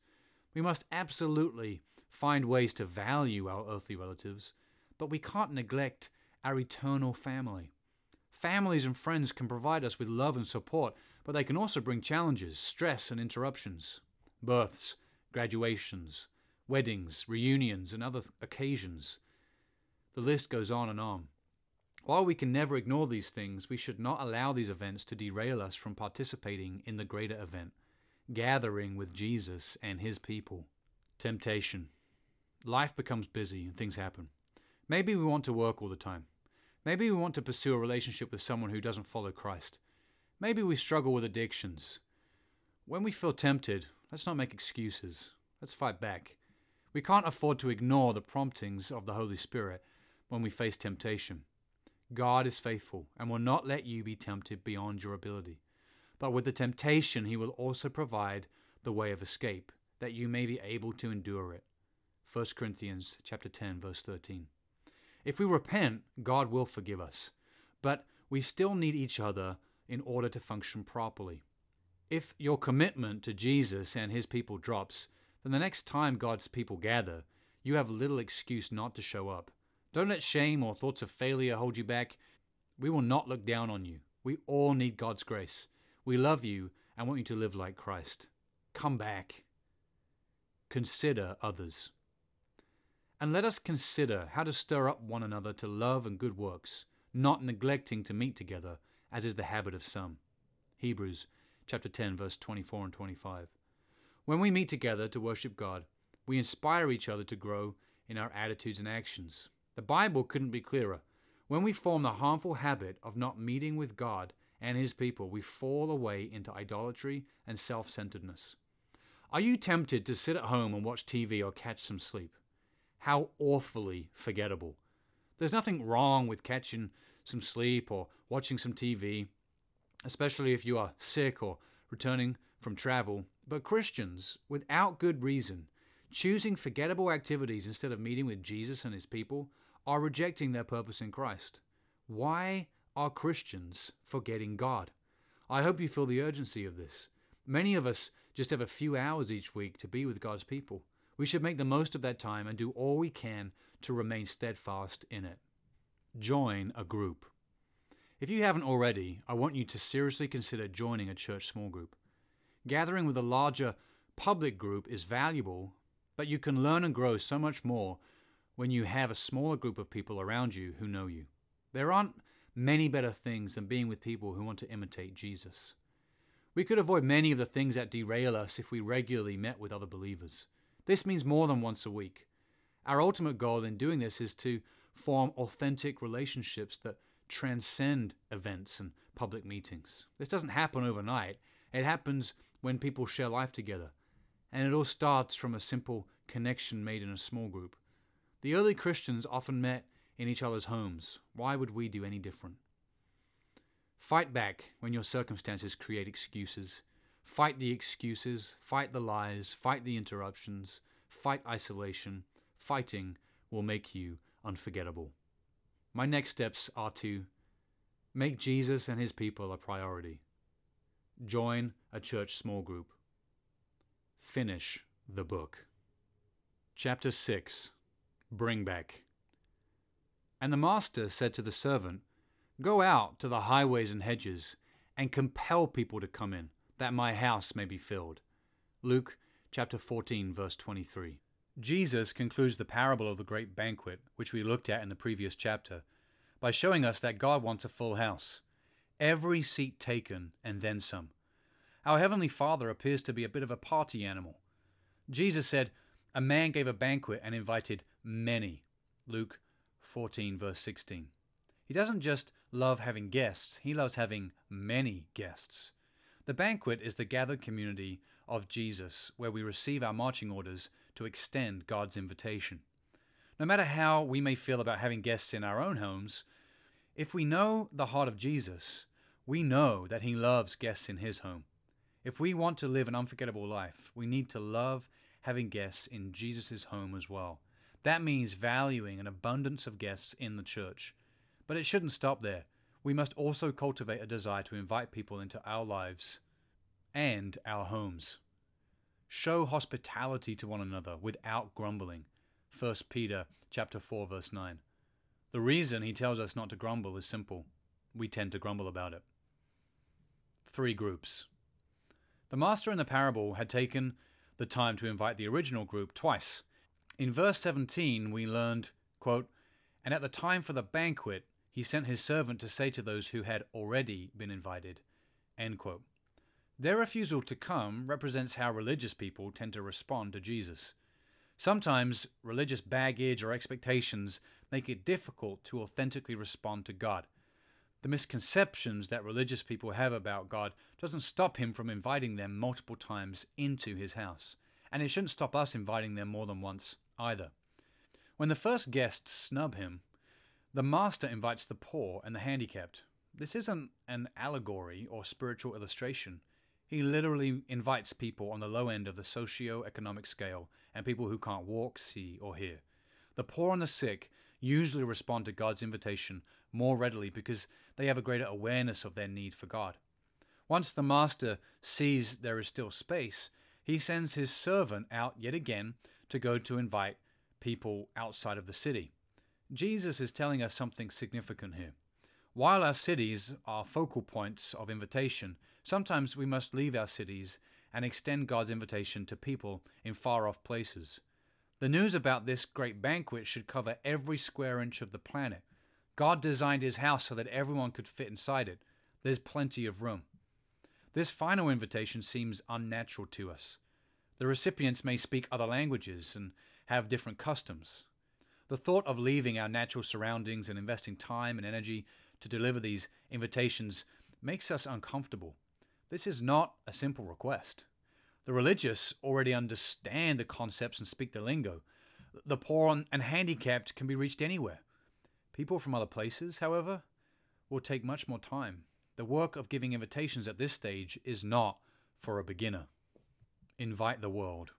Speaker 1: We must absolutely find ways to value our earthly relatives, but we can't neglect our eternal family. Families and friends can provide us with love and support, but they can also bring challenges, stress, and interruptions. Births, graduations, weddings, reunions, and other occasions. The list goes on and on. While we can never ignore these things, we should not allow these events to derail us from participating in the greater event, gathering with Jesus and his people. Temptation. Life becomes busy and things happen. Maybe we want to work all the time. Maybe we want to pursue a relationship with someone who doesn't follow Christ. Maybe we struggle with addictions. When we feel tempted, let's not make excuses. Let's fight back. We can't afford to ignore the promptings of the Holy Spirit when we face temptation. God is faithful and will not let you be tempted beyond your ability. But with the temptation, he will also provide the way of escape, that you may be able to endure it. 1 Corinthians chapter 10 verse 13. If we repent, God will forgive us, but we still need each other in order to function properly. If your commitment to Jesus and his people drops, then the next time God's people gather, you have little excuse not to show up. Don't let shame or thoughts of failure hold you back. We will not look down on you. We all need God's grace. We love you and want you to live like Christ. Come back. Consider others. And let us consider how to stir up one another to love and good works, not neglecting to meet together, as is the habit of some. Hebrews chapter 10 verse 24 and 25. When we meet together to worship God, we inspire each other to grow in our attitudes and actions. The Bible couldn't be clearer. When we form the harmful habit of not meeting with God and His people, we fall away into idolatry and self centeredness. Are you tempted to sit at home and watch TV or catch some sleep? How awfully forgettable. There's nothing wrong with catching some sleep or watching some TV, especially if you are sick or returning from travel. But Christians, without good reason, choosing forgettable activities instead of meeting with Jesus and his people, are rejecting their purpose in Christ. Why are Christians forgetting God? I hope you feel the urgency of this. Many of us just have a few hours each week to be with God's people. We should make the most of that time and do all we can to remain steadfast in it. Join a group. If you haven't already, I want you to seriously consider joining a church small group. Gathering with a larger public group is valuable, but you can learn and grow so much more when you have a smaller group of people around you who know you. There aren't many better things than being with people who want to imitate Jesus. We could avoid many of the things that derail us if we regularly met with other believers. This means more than once a week. Our ultimate goal in doing this is to form authentic relationships that transcend events and public meetings. This doesn't happen overnight, it happens when people share life together. And it all starts from a simple connection made in a small group. The early Christians often met in each other's homes. Why would we do any different? Fight back when your circumstances create excuses. Fight the excuses, fight the lies, fight the interruptions, fight isolation. Fighting will make you unforgettable. My next steps are to make Jesus and his people a priority, join a church small group, finish the book. Chapter 6 Bring Back. And the master said to the servant, Go out to the highways and hedges, and compel people to come in, that my house may be filled. Luke chapter 14, verse 23. Jesus concludes the parable of the great banquet, which we looked at in the previous chapter, by showing us that God wants a full house, every seat taken, and then some. Our Heavenly Father appears to be a bit of a party animal. Jesus said, A man gave a banquet and invited many. Luke 14, verse 16. He doesn't just love having guests, he loves having many guests. The banquet is the gathered community of Jesus where we receive our marching orders to extend God's invitation. No matter how we may feel about having guests in our own homes, if we know the heart of Jesus, we know that he loves guests in his home. If we want to live an unforgettable life, we need to love having guests in Jesus' home as well. That means valuing an abundance of guests in the church. But it shouldn't stop there. We must also cultivate a desire to invite people into our lives and our homes. Show hospitality to one another without grumbling. 1 Peter chapter 4 verse 9. The reason he tells us not to grumble is simple. We tend to grumble about it. Three groups. The master in the parable had taken the time to invite the original group twice. In verse 17, we learned, quote, And at the time for the banquet, he sent his servant to say to those who had already been invited. End quote. Their refusal to come represents how religious people tend to respond to Jesus. Sometimes religious baggage or expectations make it difficult to authentically respond to God. The misconceptions that religious people have about God doesn't stop him from inviting them multiple times into his house, and it shouldn't stop us inviting them more than once either. When the first guests snub him, the master invites the poor and the handicapped. This isn't an allegory or spiritual illustration. He literally invites people on the low end of the socio-economic scale and people who can't walk, see, or hear. The poor and the sick usually respond to God's invitation more readily because they have a greater awareness of their need for God. Once the master sees there is still space, he sends his servant out yet again to go to invite people outside of the city. Jesus is telling us something significant here. While our cities are focal points of invitation, sometimes we must leave our cities and extend God's invitation to people in far off places. The news about this great banquet should cover every square inch of the planet. God designed his house so that everyone could fit inside it. There's plenty of room. This final invitation seems unnatural to us. The recipients may speak other languages and have different customs. The thought of leaving our natural surroundings and investing time and energy to deliver these invitations makes us uncomfortable. This is not a simple request. The religious already understand the concepts and speak the lingo. The poor and handicapped can be reached anywhere. People from other places, however, will take much more time. The work of giving invitations at this stage is not for a beginner. Invite the world.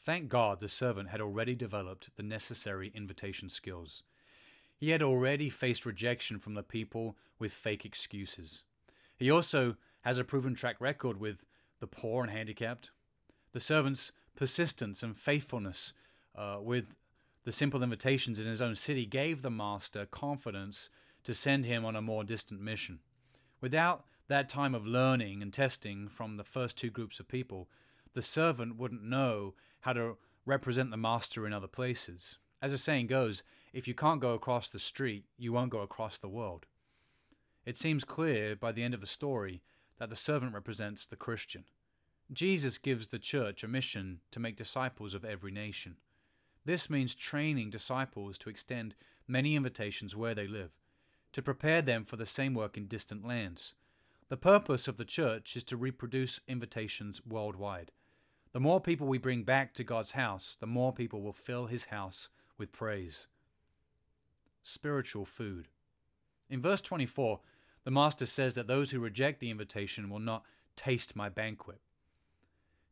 Speaker 1: Thank God the servant had already developed the necessary invitation skills. He had already faced rejection from the people with fake excuses. He also has a proven track record with the poor and handicapped. The servant's persistence and faithfulness uh, with the simple invitations in his own city gave the master confidence to send him on a more distant mission. Without that time of learning and testing from the first two groups of people, the servant wouldn't know how to represent the master in other places. As the saying goes, if you can't go across the street, you won't go across the world. It seems clear by the end of the story that the servant represents the Christian. Jesus gives the church a mission to make disciples of every nation. This means training disciples to extend many invitations where they live, to prepare them for the same work in distant lands. The purpose of the church is to reproduce invitations worldwide. The more people we bring back to God's house, the more people will fill his house with praise. spiritual food. In verse 24, the Master says that those who reject the invitation will not taste my banquet.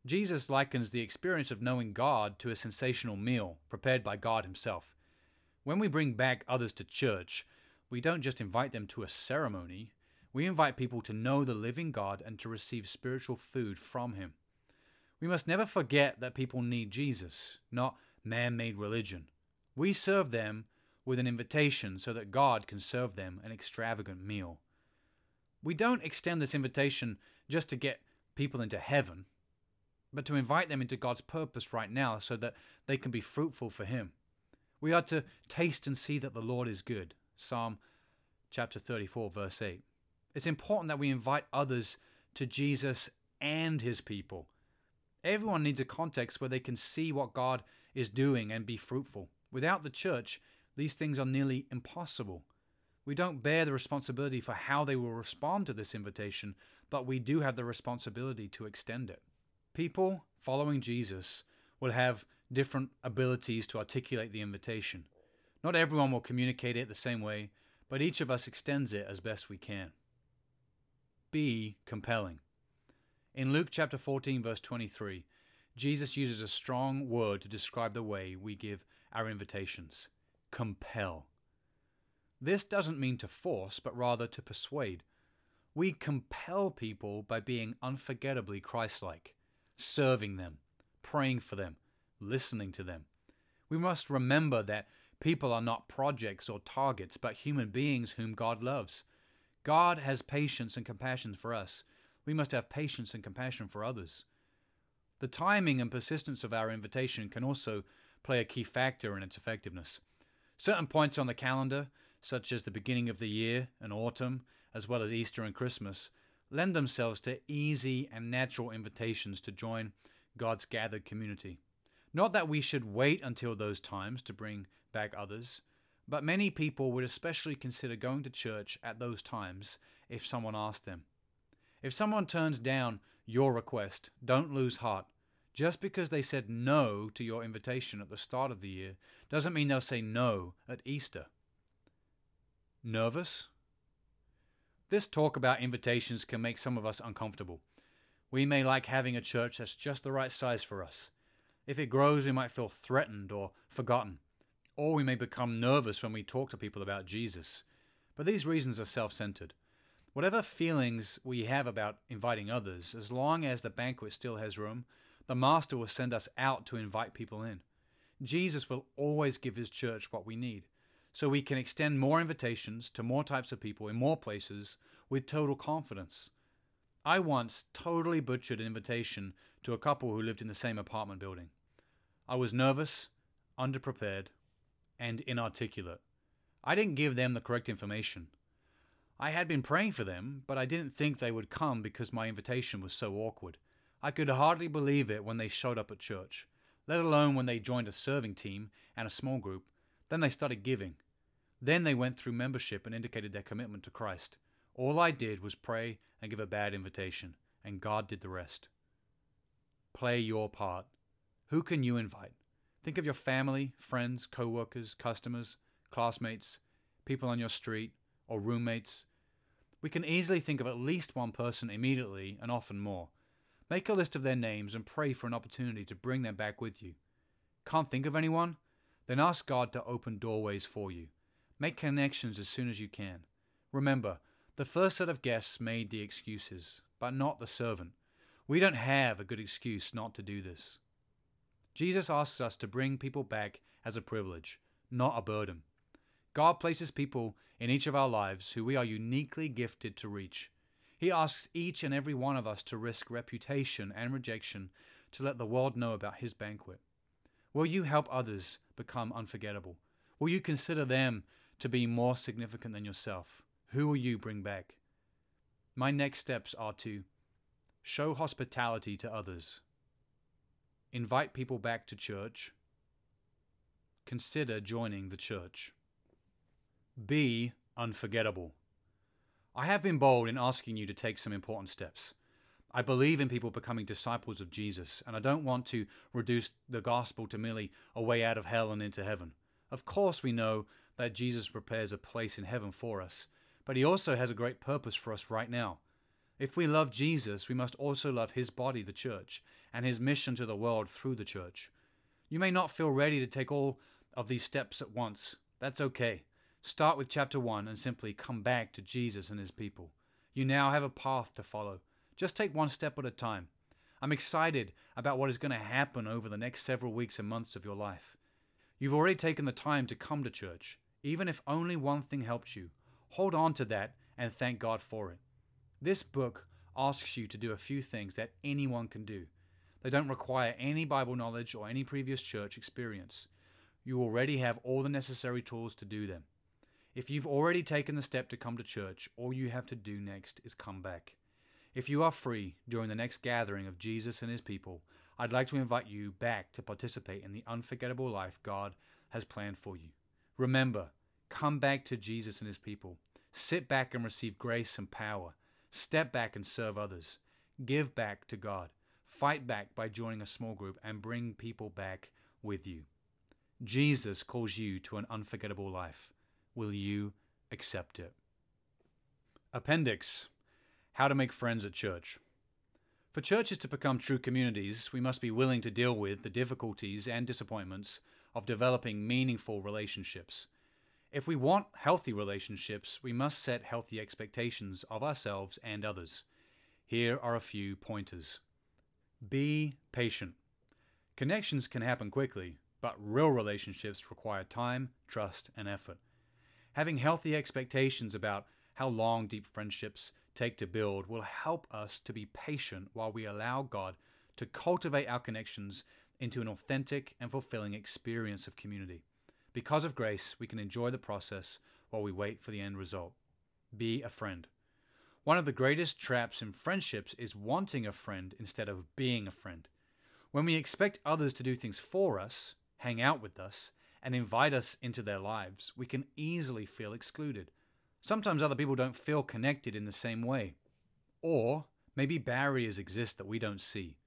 Speaker 1: Jesus likens the experience of knowing God to a sensational meal prepared by God Himself. When we bring back others to church, we don't just invite them to a ceremony, we invite people to know the living God and to receive spiritual food from Him. We must never forget that people need Jesus, not man made religion. We serve them with an invitation so that God can serve them an extravagant meal. We don't extend this invitation just to get people into heaven, but to invite them into God's purpose right now so that they can be fruitful for Him. We are to taste and see that the Lord is good. Psalm chapter 34, verse 8. It's important that we invite others to Jesus and His people. Everyone needs a context where they can see what God is doing and be fruitful. Without the church, these things are nearly impossible. We don't bear the responsibility for how they will respond to this invitation, but we do have the responsibility to extend it. People following Jesus will have different abilities to articulate the invitation. Not everyone will communicate it the same way, but each of us extends it as best we can. Be compelling. In Luke chapter 14, verse 23, Jesus uses a strong word to describe the way we give our invitations compel. This doesn't mean to force, but rather to persuade. We compel people by being unforgettably Christ like, serving them, praying for them, listening to them. We must remember that people are not projects or targets, but human beings whom God loves. God has patience and compassion for us. We must have patience and compassion for others. The timing and persistence of our invitation can also play a key factor in its effectiveness. Certain points on the calendar, such as the beginning of the year and autumn, as well as Easter and Christmas, lend themselves to easy and natural invitations to join God's gathered community. Not that we should wait until those times to bring back others, but many people would especially consider going to church at those times if someone asked them. If someone turns down your request, don't lose heart. Just because they said no to your invitation at the start of the year doesn't mean they'll say no at Easter. Nervous? This talk about invitations can make some of us uncomfortable. We may like having a church that's just the right size for us. If it grows, we might feel threatened or forgotten. Or we may become nervous when we talk to people about Jesus. But these reasons are self centered. Whatever feelings we have about inviting others, as long as the banquet still has room, the Master will send us out to invite people in. Jesus will always give his church what we need, so we can extend more invitations to more types of people in more places with total confidence. I once totally butchered an invitation to a couple who lived in the same apartment building. I was nervous, underprepared, and inarticulate. I didn't give them the correct information. I had been praying for them, but I didn't think they would come because my invitation was so awkward. I could hardly believe it when they showed up at church, let alone when they joined a serving team and a small group. Then they started giving. Then they went through membership and indicated their commitment to Christ. All I did was pray and give a bad invitation, and God did the rest. Play your part. Who can you invite? Think of your family, friends, co workers, customers, classmates, people on your street, or roommates we can easily think of at least one person immediately and often more. Make a list of their names and pray for an opportunity to bring them back with you. Can't think of anyone? Then ask God to open doorways for you. Make connections as soon as you can. Remember, the first set of guests made the excuses, but not the servant. We don't have a good excuse not to do this. Jesus asks us to bring people back as a privilege, not a burden. God places people in each of our lives who we are uniquely gifted to reach. He asks each and every one of us to risk reputation and rejection to let the world know about His banquet. Will you help others become unforgettable? Will you consider them to be more significant than yourself? Who will you bring back? My next steps are to show hospitality to others, invite people back to church, consider joining the church. Be unforgettable. I have been bold in asking you to take some important steps. I believe in people becoming disciples of Jesus, and I don't want to reduce the gospel to merely a way out of hell and into heaven. Of course, we know that Jesus prepares a place in heaven for us, but he also has a great purpose for us right now. If we love Jesus, we must also love his body, the church, and his mission to the world through the church. You may not feel ready to take all of these steps at once. That's okay. Start with chapter 1 and simply come back to Jesus and his people. You now have a path to follow. Just take one step at a time. I'm excited about what is going to happen over the next several weeks and months of your life. You've already taken the time to come to church. Even if only one thing helps you, hold on to that and thank God for it. This book asks you to do a few things that anyone can do. They don't require any Bible knowledge or any previous church experience. You already have all the necessary tools to do them. If you've already taken the step to come to church, all you have to do next is come back. If you are free during the next gathering of Jesus and his people, I'd like to invite you back to participate in the unforgettable life God has planned for you. Remember, come back to Jesus and his people. Sit back and receive grace and power. Step back and serve others. Give back to God. Fight back by joining a small group and bring people back with you. Jesus calls you to an unforgettable life. Will you accept it? Appendix How to Make Friends at Church. For churches to become true communities, we must be willing to deal with the difficulties and disappointments of developing meaningful relationships. If we want healthy relationships, we must set healthy expectations of ourselves and others. Here are a few pointers. Be patient. Connections can happen quickly, but real relationships require time, trust, and effort. Having healthy expectations about how long deep friendships take to build will help us to be patient while we allow God to cultivate our connections into an authentic and fulfilling experience of community. Because of grace, we can enjoy the process while we wait for the end result. Be a friend. One of the greatest traps in friendships is wanting a friend instead of being a friend. When we expect others to do things for us, hang out with us, and invite us into their lives, we can easily feel excluded. Sometimes other people don't feel connected in the same way. Or maybe barriers exist that we don't see.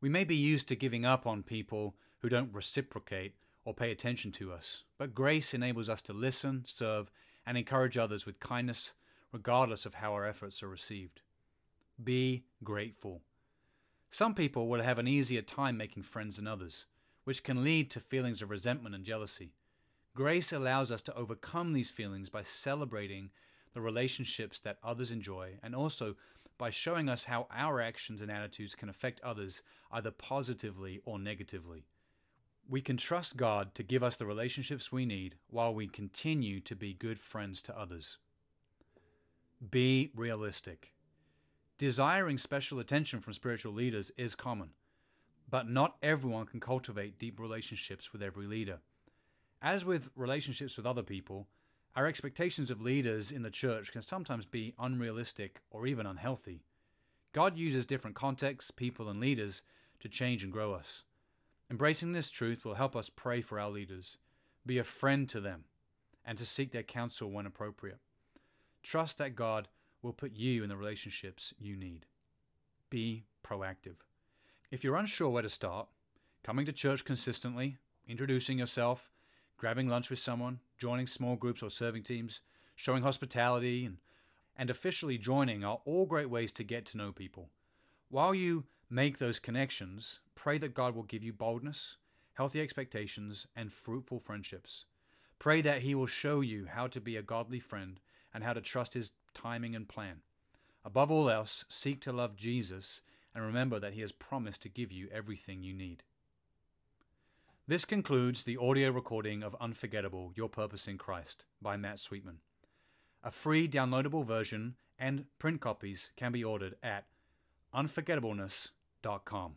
Speaker 1: We may be used to giving up on people who don't reciprocate or pay attention to us, but grace enables us to listen, serve, and encourage others with kindness, regardless of how our efforts are received. Be grateful. Some people will have an easier time making friends than others which can lead to feelings of resentment and jealousy. Grace allows us to overcome these feelings by celebrating the relationships that others enjoy and also by showing us how our actions and attitudes can affect others either positively or negatively. We can trust God to give us the relationships we need while we continue to be good friends to others. Be realistic. Desiring special attention from spiritual leaders is common but not everyone can cultivate deep relationships with every leader. As with relationships with other people, our expectations of leaders in the church can sometimes be unrealistic or even unhealthy. God uses different contexts, people, and leaders to change and grow us. Embracing this truth will help us pray for our leaders, be a friend to them, and to seek their counsel when appropriate. Trust that God will put you in the relationships you need. Be proactive. If you're unsure where to start, coming to church consistently, introducing yourself, grabbing lunch with someone, joining small groups or serving teams, showing hospitality, and, and officially joining are all great ways to get to know people. While you make those connections, pray that God will give you boldness, healthy expectations, and fruitful friendships. Pray that He will show you how to be a godly friend and how to trust His timing and plan. Above all else, seek to love Jesus and remember that He has promised to give you everything you need. This concludes the audio recording of Unforgettable Your Purpose in Christ by Matt Sweetman. A free downloadable version and print copies can be ordered at unforgettableness.com.